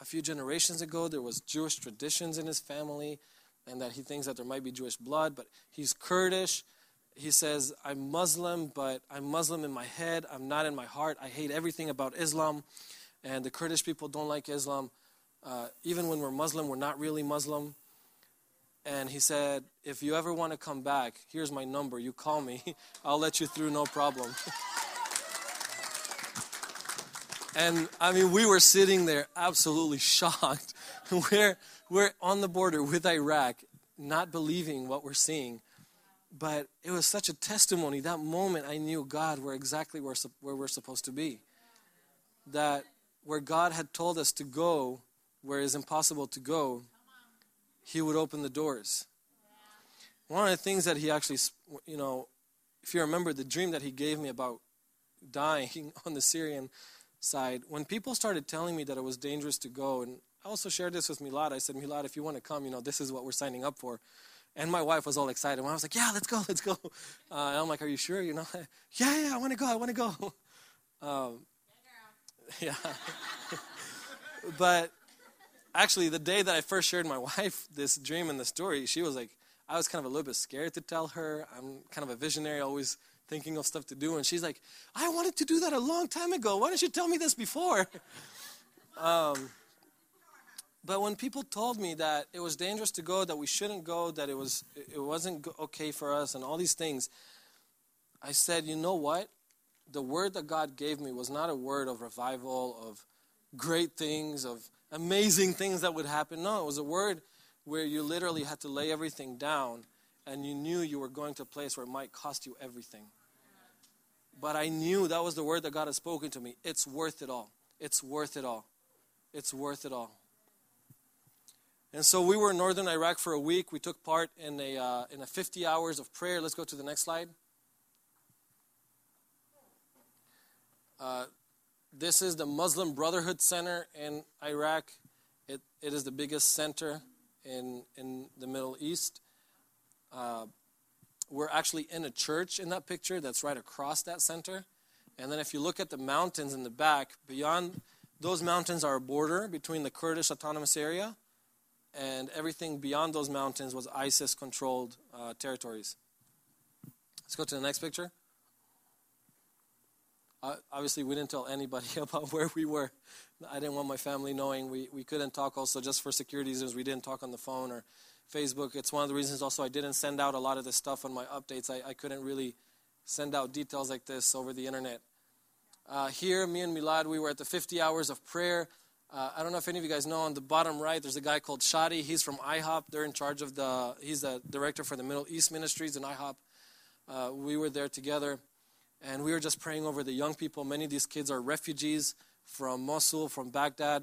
a few generations ago there was Jewish traditions in his family, and that he thinks that there might be Jewish blood, but he's Kurdish. He says, I'm Muslim, but I'm Muslim in my head. I'm not in my heart. I hate everything about Islam, and the Kurdish people don't like Islam. Uh, even when we're Muslim, we're not really Muslim. And he said, If you ever want to come back, here's my number. You call me, I'll let you through, no problem. and I mean, we were sitting there absolutely shocked. we're, we're on the border with Iraq, not believing what we're seeing. But it was such a testimony. That moment, I knew God, we're exactly where, where we're supposed to be. That where God had told us to go, where it's impossible to go, He would open the doors. One of the things that He actually, you know, if you remember the dream that He gave me about dying on the Syrian side, when people started telling me that it was dangerous to go, and I also shared this with Milad. I said, Milad, if you want to come, you know, this is what we're signing up for. And my wife was all excited. When I was like, yeah, let's go, let's go. Uh, I'm like, are you sure? You know, yeah, yeah, I want to go, I want to go. Um, yeah. but actually, the day that I first shared my wife this dream and the story, she was like, I was kind of a little bit scared to tell her. I'm kind of a visionary, always thinking of stuff to do. And she's like, I wanted to do that a long time ago. Why didn't you tell me this before? um, but when people told me that it was dangerous to go, that we shouldn't go, that it was it wasn't okay for us, and all these things, I said, you know what? The word that God gave me was not a word of revival, of great things, of amazing things that would happen. No, it was a word where you literally had to lay everything down, and you knew you were going to a place where it might cost you everything. But I knew that was the word that God had spoken to me. It's worth it all. It's worth it all. It's worth it all. And so we were in northern Iraq for a week. We took part in a, uh, in a 50 hours of prayer. Let's go to the next slide. Uh, this is the Muslim Brotherhood Center in Iraq. It, it is the biggest center in, in the Middle East. Uh, we're actually in a church in that picture that's right across that center. And then if you look at the mountains in the back, beyond those mountains are a border between the Kurdish Autonomous Area and everything beyond those mountains was ISIS controlled uh, territories. Let's go to the next picture. Uh, obviously, we didn't tell anybody about where we were. I didn't want my family knowing. We, we couldn't talk also just for security reasons. We didn't talk on the phone or Facebook. It's one of the reasons also I didn't send out a lot of this stuff on my updates. I, I couldn't really send out details like this over the internet. Uh, here, me and Milad, we were at the 50 hours of prayer. Uh, I don't know if any of you guys know on the bottom right, there's a guy called Shadi. He's from IHOP. They're in charge of the, he's the director for the Middle East Ministries in IHOP. Uh, we were there together and we were just praying over the young people. Many of these kids are refugees from Mosul, from Baghdad.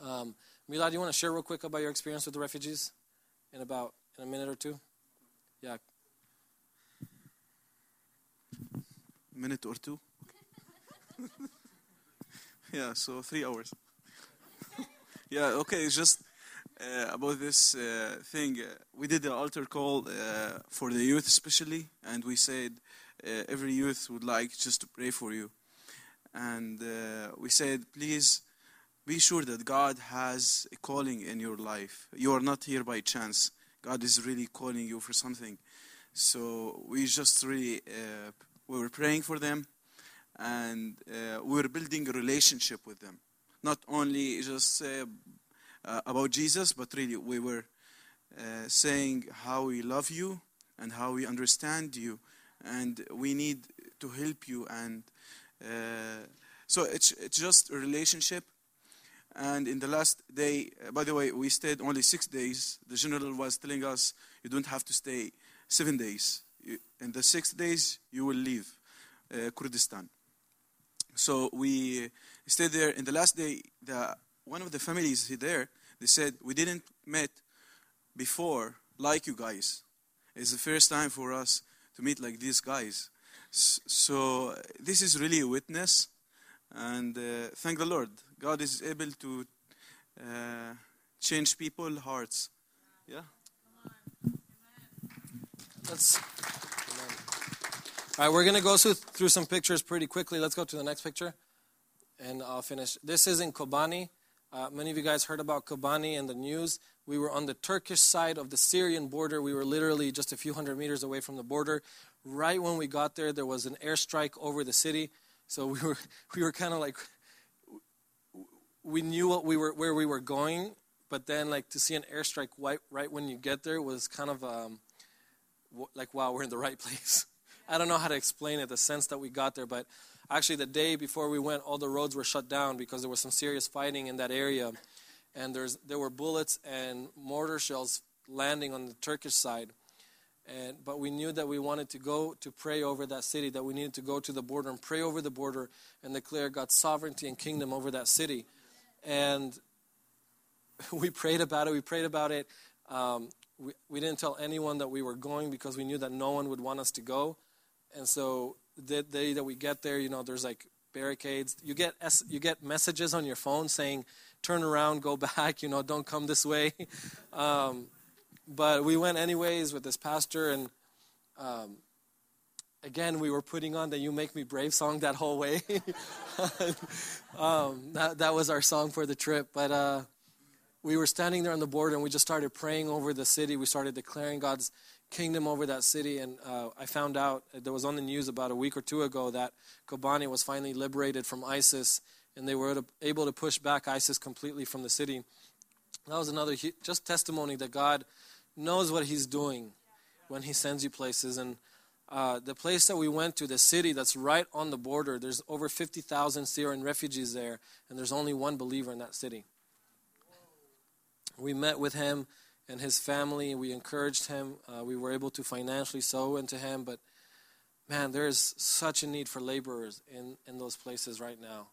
Um, Milad, do you want to share real quick about your experience with the refugees in about in a minute or two? Yeah. Minute or two? yeah, so three hours. yeah, okay, it's just uh, about this uh, thing. Uh, we did an altar call uh, for the youth, especially, and we said uh, every youth would like just to pray for you. And uh, we said, please be sure that God has a calling in your life. You are not here by chance. God is really calling you for something. So we just really we were praying for them, and we were building a relationship with them not only just uh, uh, about Jesus, but really we were uh, saying how we love you and how we understand you, and we need to help you. And uh, so it's it's just a relationship. And in the last day, uh, by the way, we stayed only six days. The general was telling us you don't have to stay seven days. In the six days, you will leave uh, Kurdistan. So we stayed there. In the last day, the one of the families there, they said, we didn't met before like you guys. It's the first time for us to meet like these guys. So this is really a witness, and uh, thank the Lord. God is able to uh, change people's hearts. Yeah. Let's. All right, we're going to go through some pictures pretty quickly. Let's go to the next picture, and I'll finish. This is in Kobani. Uh, many of you guys heard about Kobani in the news. We were on the Turkish side of the Syrian border. We were literally just a few hundred meters away from the border. Right when we got there, there was an airstrike over the city. So we were we were kind of like we knew what we were where we were going, but then like to see an airstrike right right when you get there was kind of um, like wow we're in the right place. I don't know how to explain it, the sense that we got there, but actually the day before we went, all the roads were shut down because there was some serious fighting in that area, and there were bullets and mortar shells landing on the Turkish side. And, but we knew that we wanted to go to pray over that city, that we needed to go to the border and pray over the border and declare God's sovereignty and kingdom over that city. And we prayed about it. We prayed about it. Um, we, we didn't tell anyone that we were going because we knew that no one would want us to go. And so the day that we get there, you know, there's like barricades. You get you get messages on your phone saying, "Turn around, go back," you know, "Don't come this way." Um, but we went anyways with this pastor, and um, again, we were putting on the "You Make Me Brave" song that whole way. um, that that was our song for the trip. But uh, we were standing there on the border, and we just started praying over the city. We started declaring God's kingdom over that city. And uh, I found out there was on the news about a week or two ago that Kobani was finally liberated from ISIS, and they were able to push back ISIS completely from the city. That was another just testimony that God knows what He's doing when He sends you places. And uh, the place that we went to, the city that's right on the border, there's over 50,000 Syrian refugees there, and there's only one believer in that city. We met with him and his family. We encouraged him. Uh, we were able to financially sow into him. But man, there is such a need for laborers in, in those places right now.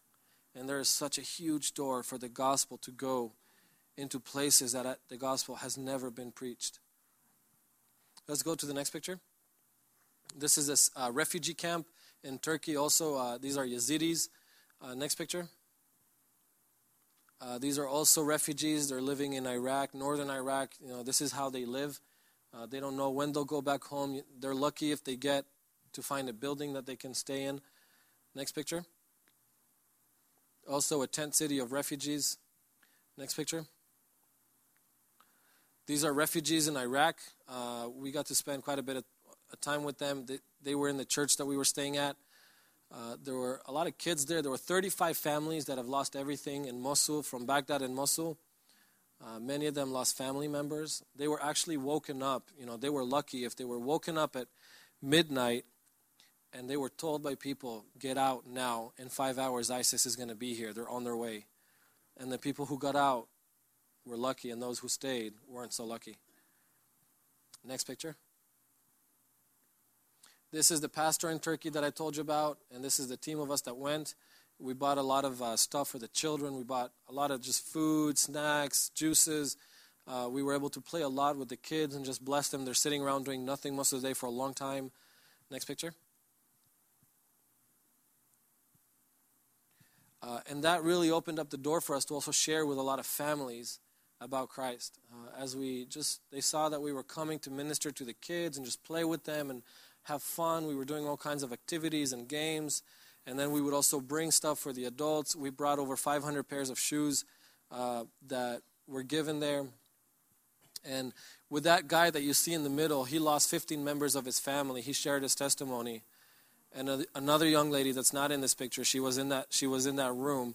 And there is such a huge door for the gospel to go into places that uh, the gospel has never been preached. Let's go to the next picture. This is a uh, refugee camp in Turkey, also. Uh, these are Yazidis. Uh, next picture. Uh, these are also refugees. They're living in Iraq, northern Iraq. You know, this is how they live. Uh, they don't know when they'll go back home. They're lucky if they get to find a building that they can stay in. Next picture. Also, a tent city of refugees. Next picture. These are refugees in Iraq. Uh, we got to spend quite a bit of time with them. They, they were in the church that we were staying at. Uh, there were a lot of kids there. There were 35 families that have lost everything in Mosul, from Baghdad and Mosul. Uh, many of them lost family members. They were actually woken up. You know, they were lucky if they were woken up at midnight and they were told by people, get out now. In five hours, ISIS is going to be here. They're on their way. And the people who got out were lucky, and those who stayed weren't so lucky. Next picture. This is the pastor in Turkey that I told you about, and this is the team of us that went. We bought a lot of uh, stuff for the children. We bought a lot of just food, snacks, juices. Uh, we were able to play a lot with the kids and just bless them. They're sitting around doing nothing most of the day for a long time. Next picture. Uh, and that really opened up the door for us to also share with a lot of families about Christ. Uh, as we just, they saw that we were coming to minister to the kids and just play with them and have fun. We were doing all kinds of activities and games. And then we would also bring stuff for the adults. We brought over 500 pairs of shoes uh, that were given there. And with that guy that you see in the middle, he lost 15 members of his family. He shared his testimony. And another young lady that's not in this picture, she was in that, she was in that room.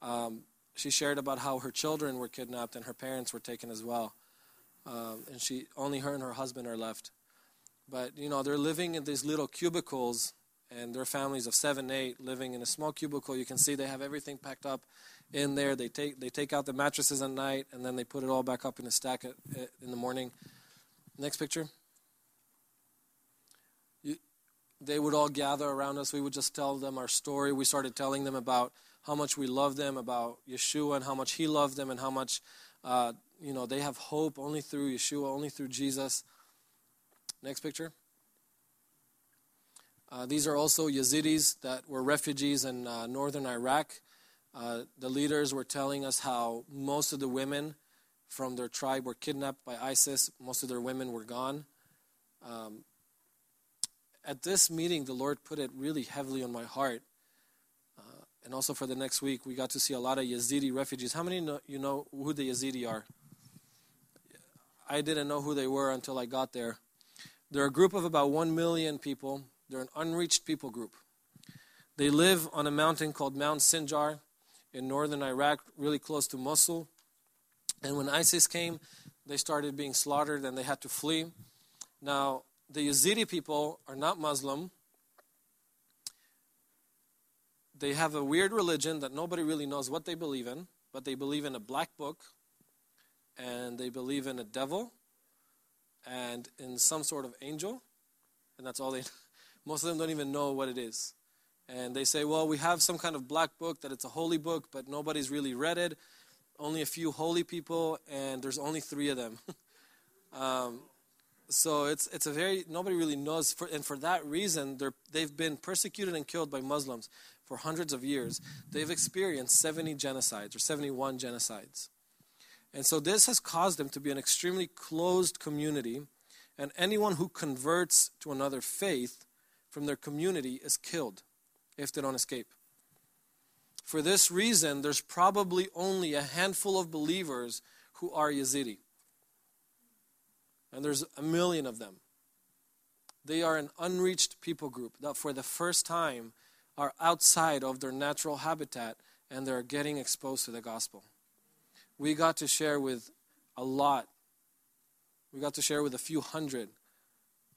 Um, she shared about how her children were kidnapped and her parents were taken as well. Um, and she only her and her husband are left. But, you know, they're living in these little cubicles, and their families of seven, eight living in a small cubicle. You can see they have everything packed up in there. They take, they take out the mattresses at night, and then they put it all back up in a stack in the morning. Next picture. You, they would all gather around us. We would just tell them our story. We started telling them about how much we love them, about Yeshua, and how much He loved them, and how much, uh, you know, they have hope only through Yeshua, only through Jesus. Next picture. Uh, these are also Yazidis that were refugees in uh, northern Iraq. Uh, the leaders were telling us how most of the women from their tribe were kidnapped by ISIS. Most of their women were gone. Um, at this meeting, the Lord put it really heavily on my heart. Uh, and also for the next week, we got to see a lot of Yazidi refugees. How many know, you know who the Yazidi are? I didn't know who they were until I got there. They're a group of about 1 million people. They're an unreached people group. They live on a mountain called Mount Sinjar in northern Iraq, really close to Mosul. And when ISIS came, they started being slaughtered and they had to flee. Now, the Yazidi people are not Muslim. They have a weird religion that nobody really knows what they believe in, but they believe in a black book and they believe in a devil and in some sort of angel, and that's all they. Most of them don't even know what it is, and they say, "Well, we have some kind of black book that it's a holy book, but nobody's really read it. Only a few holy people, and there's only three of them." um, so it's it's a very nobody really knows, for, and for that reason, they've been persecuted and killed by Muslims for hundreds of years. They've experienced 70 genocides or 71 genocides. And so this has caused them to be an extremely closed community, and anyone who converts to another faith from their community is killed if they don't escape. For this reason, there's probably only a handful of believers who are Yazidi. And there's a million of them. They are an unreached people group that for the first time are outside of their natural habitat and they're getting exposed to the gospel we got to share with a lot. We got to share with a few hundred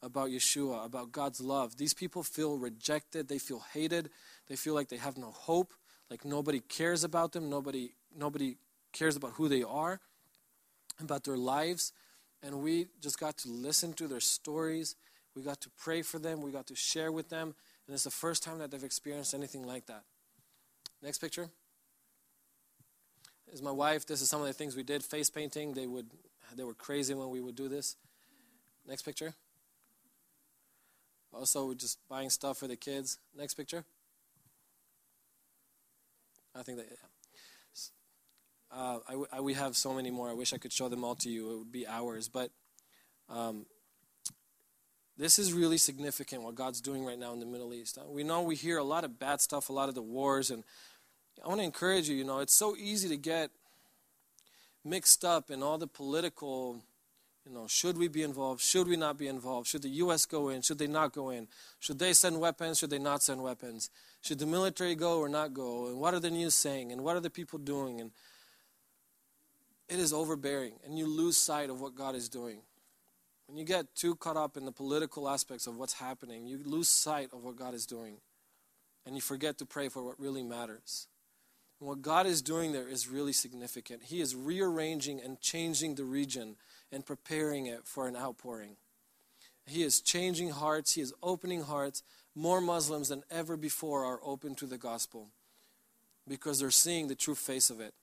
about Yeshua, about God's love. These people feel rejected, they feel hated, they feel like they have no hope, like nobody cares about them, nobody nobody cares about who they are, about their lives. And we just got to listen to their stories. We got to pray for them, we got to share with them, and it's the first time that they've experienced anything like that. Next picture is my wife. This is some of the things we did. Face painting. They would they were crazy when we would do this. Next picture. Also, we're just buying stuff for the kids. Next picture. I think that. Yeah. Uh, I, I, we have so many more. I wish I could show them all to you. It would be hours, but um, this is really significant what God's doing right now in the Middle East. Uh, we know we hear a lot of bad stuff, a lot of the wars, and I want to encourage you, you know, it's so easy to get mixed up in all the political, you know, should we be involved? Should we not be involved? Should the U.S. go in? Should they not go in? Should they send weapons? Should they not send weapons? Should the military go or not go? And what are the news saying? And what are the people doing? And it is overbearing, and you lose sight of what God is doing. When you get too caught up in the political aspects of what's happening, you lose sight of what God is doing, and you forget to pray for what really matters. And what God is doing there is really significant. He is rearranging and changing the region and preparing it for an outpouring. He is changing hearts, He is opening hearts. More Muslims than ever before are open to the gospel because they're seeing the true face of it.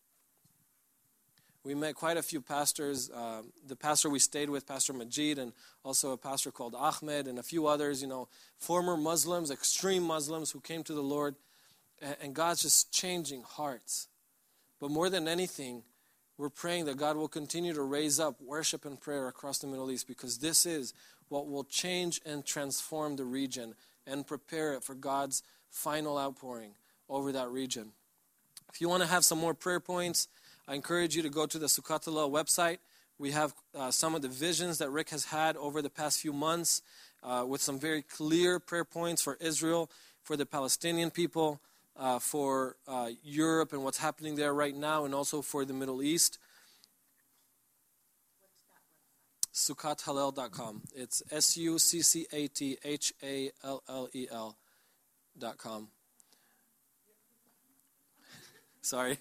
We met quite a few pastors. Uh, the pastor we stayed with, Pastor Majid, and also a pastor called Ahmed, and a few others, you know, former Muslims, extreme Muslims who came to the Lord and God's just changing hearts. But more than anything, we're praying that God will continue to raise up worship and prayer across the Middle East because this is what will change and transform the region and prepare it for God's final outpouring over that region. If you want to have some more prayer points, I encourage you to go to the Succat Hallel website. We have uh, some of the visions that Rick has had over the past few months uh, with some very clear prayer points for Israel, for the Palestinian people, uh, for uh, Europe and what's happening there right now, and also for the Middle East. SuccatHallel.com. It's S U C C A T H A L L E L.com. Sorry.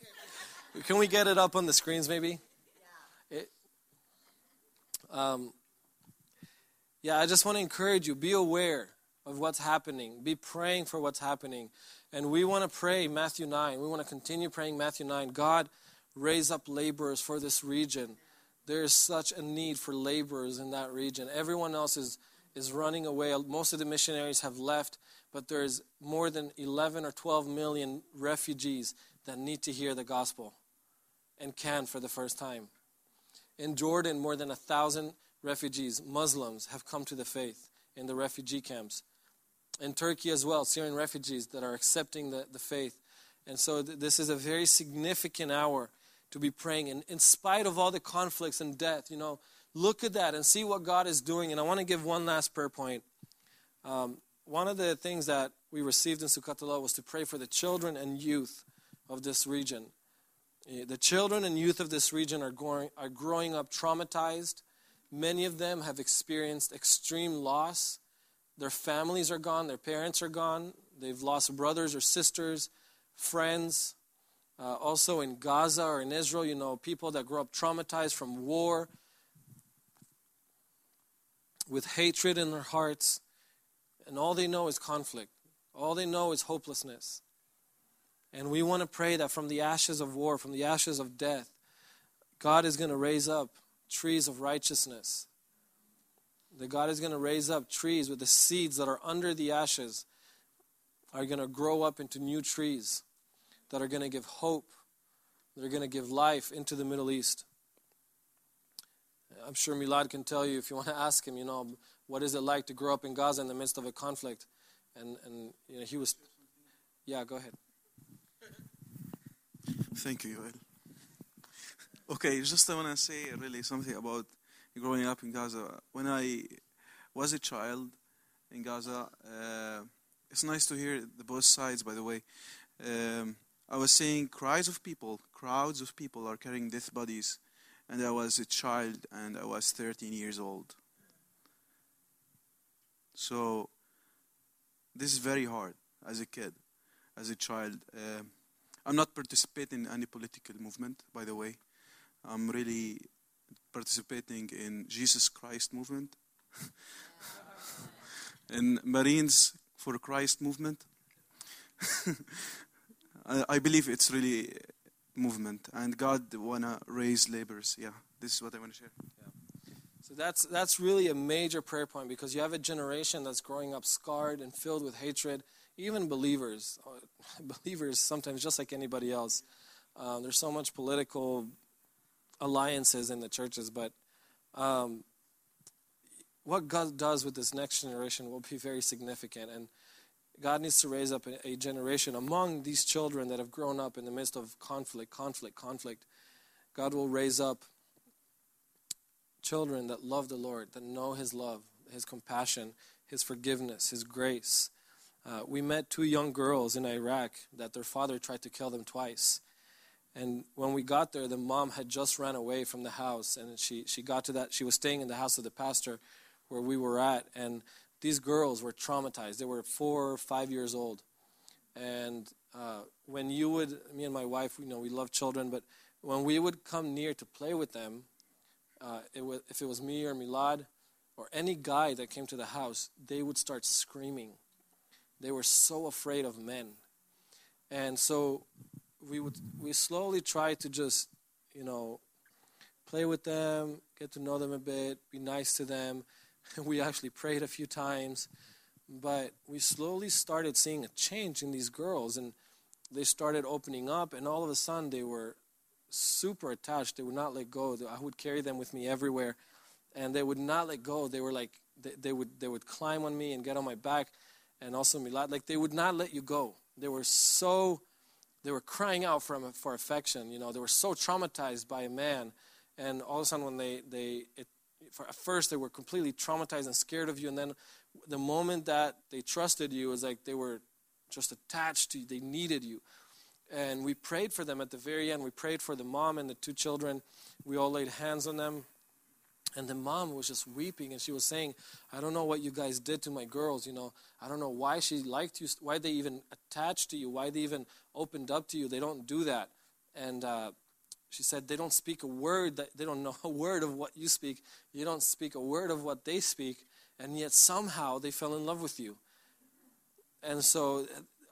Can we get it up on the screens maybe? Yeah. It, um, yeah, I just want to encourage you be aware of what's happening, be praying for what's happening. And we want to pray Matthew 9. We want to continue praying Matthew 9. God, raise up laborers for this region. There is such a need for laborers in that region. Everyone else is, is running away. Most of the missionaries have left, but there's more than 11 or 12 million refugees that need to hear the gospel and can for the first time. In Jordan, more than a thousand refugees, Muslims, have come to the faith in the refugee camps in Turkey as well, Syrian refugees that are accepting the, the faith. And so th- this is a very significant hour to be praying. And in spite of all the conflicts and death, you know, look at that and see what God is doing. And I want to give one last prayer point. Um, one of the things that we received in Succat Hallel was to pray for the children and youth of this region. Eh, the children and youth of this region are, growing, are growing up traumatized. Many of them have experienced extreme loss. Their families are gone, their parents are gone, they've lost brothers or sisters, friends. Uh, also in Gaza or in Israel, you know, people that grow up traumatized from war with hatred in their hearts, and all they know is conflict. All they know is hopelessness. And we want to pray that from the ashes of war, from the ashes of death, God is going to raise up trees of righteousness. That God is going to raise up trees with the seeds that are under the ashes are going to grow up into new trees that are going to give hope, that are going to give life into the Middle East. I'm sure Milad can tell you if you want to ask him, you know, what is it like to grow up in Gaza in the midst of a conflict? And, and you know, he was, yeah, go ahead. Thank you, Yoel. Okay, just I want to say really something about growing up in Gaza. When I was a child in Gaza, uh, it's nice to hear the both sides, by the way. Um, I was seeing cries of people, crowds of people are carrying death bodies, and I was a child and I was 13 years old. So, this is very hard as a kid, as a child. Uh, I'm not participating in any political movement, by the way. I'm really participating in Jesus Christ movement, in Marines for Christ movement. I believe it's really movement, and God wanna raise laborers. Yeah, this is what I want to share. Yeah. So that's that's really a major prayer point because you have a generation that's growing up scarred and filled with hatred. Even believers, believers sometimes just like anybody else. Um, there's so much political alliances in the churches, but um, what God does with this next generation will be very significant. And God needs to raise up a, generation among these children that have grown up in the midst of conflict, conflict, conflict. God will raise up children that love the Lord, that know His love, His compassion, His forgiveness, His grace. Uh, we met two young girls in Iraq that their father tried to kill them twice. And when we got there, the mom had just ran away from the house, and she, she got to that. She was staying in the house of the pastor where we were at, and these girls were traumatized. They were four or five years old. And uh, when you would, me and my wife, you know, we love children, but when we would come near to play with them, uh, it was, if it was me or Milad or any guy that came to the house, they would start screaming. They were so afraid of men. And so we would we slowly try to just, you know, play with them, get to know them a bit, be nice to them, we actually prayed a few times, but we slowly started seeing a change in these girls, and they started opening up, and all of a sudden they were super attached. They would not let go. I would carry them with me everywhere, and they would not let go. They were like they, they would they would climb on me and get on my back, and also Milad. Like they would not let you go. They were so they were crying out for for affection. You know, they were so traumatized by a man, and all of a sudden when they they it for, at first they were completely traumatized and scared of you, and then the moment that they trusted you, it was like they were just attached to you. They needed you. And we prayed for them at the very end. We prayed for the mom and the two children. We all laid hands on them. And the mom was just weeping and she was saying, I don't know what you guys did to my girls. You know, I don't know why she liked you, why they even attached to you, why they even opened up to you. They don't do that. And uh, she said, They don't speak a word, that they don't know a word of what you speak. You don't speak a word of what they speak, and yet somehow they fell in love with you. And so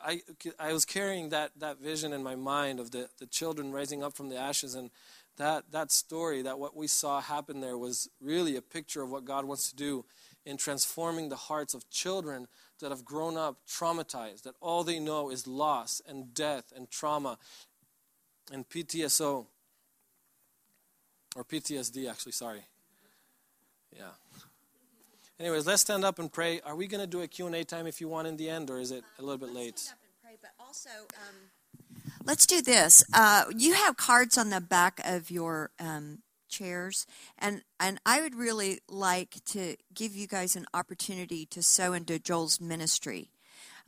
I, I was carrying that, that vision in my mind of the, the children rising up from the ashes, and that, that story, that what we saw happen there was really a picture of what God wants to do in transforming the hearts of children that have grown up traumatized, that all they know is loss and death and trauma and PTSO or PTSD, actually, sorry. Yeah. Anyways, let's stand up and pray. Are we going to do a Q&A time if you want in the end, or is it a little bit late? Stand up and pray, but also, um, let's do this. Uh, you have cards on the back of your um, chairs. And, and I would really like to give you guys an opportunity to sow into Joel's ministry.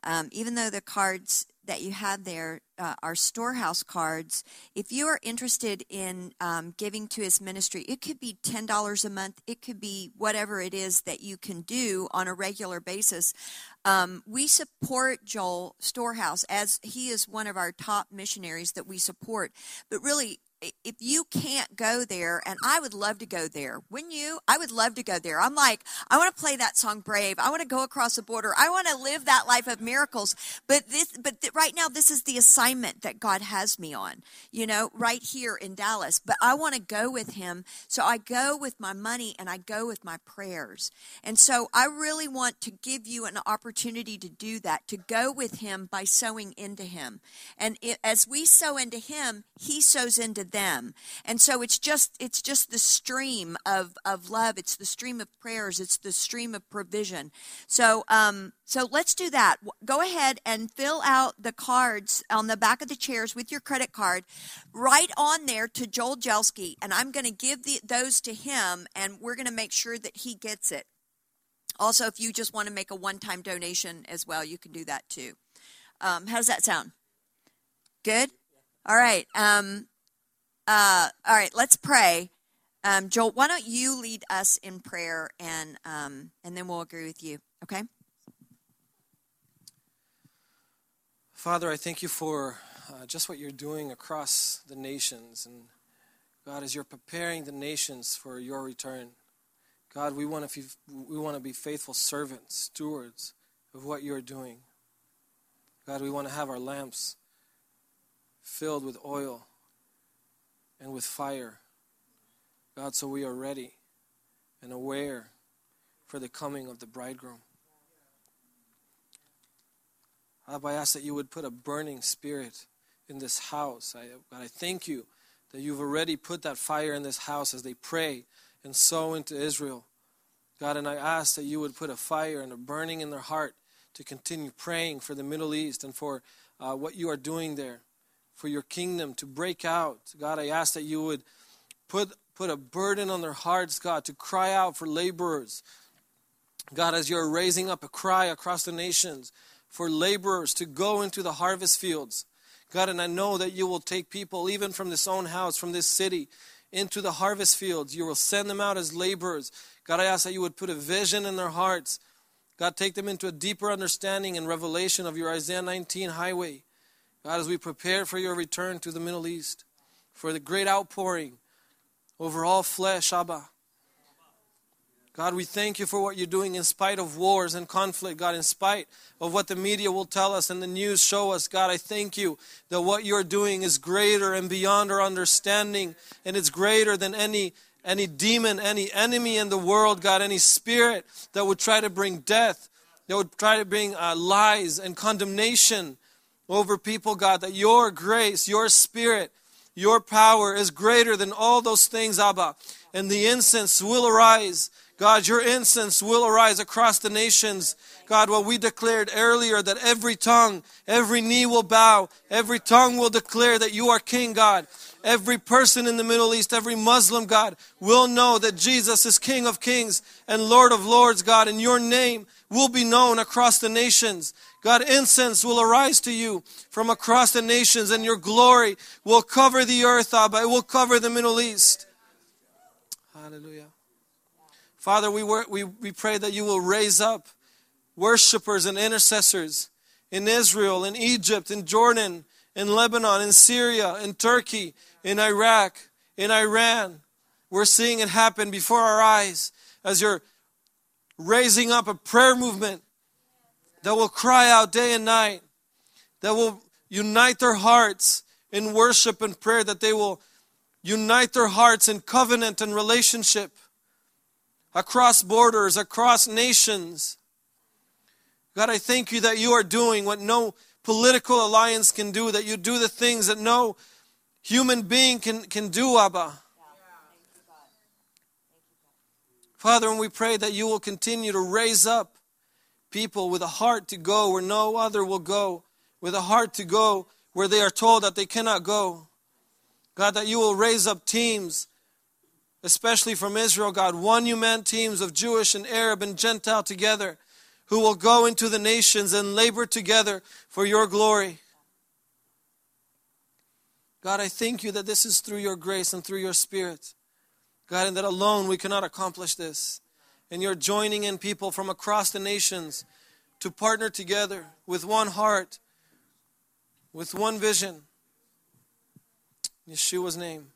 Um, even though the cards that you have there uh, are storehouse cards, if you are interested in um, giving to his ministry, it could be $10 a month, it could be whatever it is that you can do on a regular basis. Um, we support Joel Storehouse as he is one of our top missionaries that we support. But really, if you can't go there, and I would love to go there, wouldn't you? I would love to go there. I'm like, I want to play that song "Brave." I want to go across the border. I want to live that life of miracles. But this, but th- right now, this is the assignment that God has me on. You know, right here in Dallas. But I want to go with Him, so I go with my money and I go with my prayers. And so I really want to give you an opportunity to do that, to go with Him by sowing into Him. And it, as we sow into Him, He sows into them. And so it's just it's just the stream of of love. It's the stream of prayers. It's the stream of provision. So um so let's do that. Go ahead and fill out the cards on the back of the chairs with your credit card Right on there to joel jelski. And i'm going to give the, those to him and we're going to make sure that he gets it. Also if you just want to make a one-time donation as well you can do that too. Um, how does that sound? Good? All right um, uh, all right, let's pray. Um, Joel, why don't you lead us in prayer, and um, and then we'll agree with you. Okay. Father, I thank you for uh, just what you're doing across the nations, and God, as you're preparing the nations for your return, God, we want to we want to be faithful servants, stewards of what you're doing. God, we want to have our lamps filled with oil and with fire. God, so we are ready and aware for the coming of the bridegroom. I ask that you would put a burning spirit in this house. I, God, I thank you that you've already put that fire in this house as they pray and sow into Israel. God, and I ask that you would put a fire and a burning in their heart to continue praying for the Middle East and for uh, what you are doing there for your kingdom to break out. God, I ask that you would put, put a burden on their hearts, God, to cry out for laborers. God, as you're raising up a cry across the nations for laborers to go into the harvest fields. God, and I know that you will take people, even from this own house, from this city, into the harvest fields. You will send them out as laborers. God, I ask that you would put a vision in their hearts. God, take them into a deeper understanding and revelation of your Isaiah 19 highway. God, as we prepare for your return to the Middle East, for the great outpouring over all flesh, Abba. God, we thank you for what you're doing in spite of wars and conflict, God, in spite of what the media will tell us and the news show us. God, I thank you that what you're doing is greater and beyond our understanding, and it's greater than any any demon, any enemy in the world, God, any spirit that would try to bring death, that would try to bring uh, lies and condemnation over people, God, that your grace, your spirit, your power is greater than all those things, Abba. And the incense will arise. God, your incense will arise across the nations. God, what we declared earlier that every tongue, every knee will bow, every tongue will declare that you are King, God. Every person in the Middle East, every Muslim, God, will know that Jesus is King of kings and Lord of lords, God, and your name will be known across the nations. God, incense will arise to you from across the nations, and your glory will cover the earth, Abba. It will cover the Middle East. Hallelujah. Father, we, we, we pray that you will raise up worshipers and intercessors in Israel, in Egypt, in Jordan, in Lebanon, in Syria, in Turkey, in Iraq, in Iran. We're seeing it happen before our eyes as you're raising up a prayer movement that will cry out day and night, that will unite their hearts in worship and prayer, that they will unite their hearts in covenant and relationship across borders, across nations. God, I thank you that you are doing what no political alliance can do, that you do the things that no human being can, can do, Abba. Father, and we pray that you will continue to raise up people with a heart to go where no other will go, with a heart to go where they are told that they cannot go. God, that you will raise up teams especially from Israel, God, one new man teams of Jewish and Arab and Gentile together who will go into the nations and labor together for your glory. God, I thank you that this is through your grace and through your spirit. God, and that alone we cannot accomplish this. And you're joining in people from across the nations to partner together with one heart, with one vision. Yeshua's name.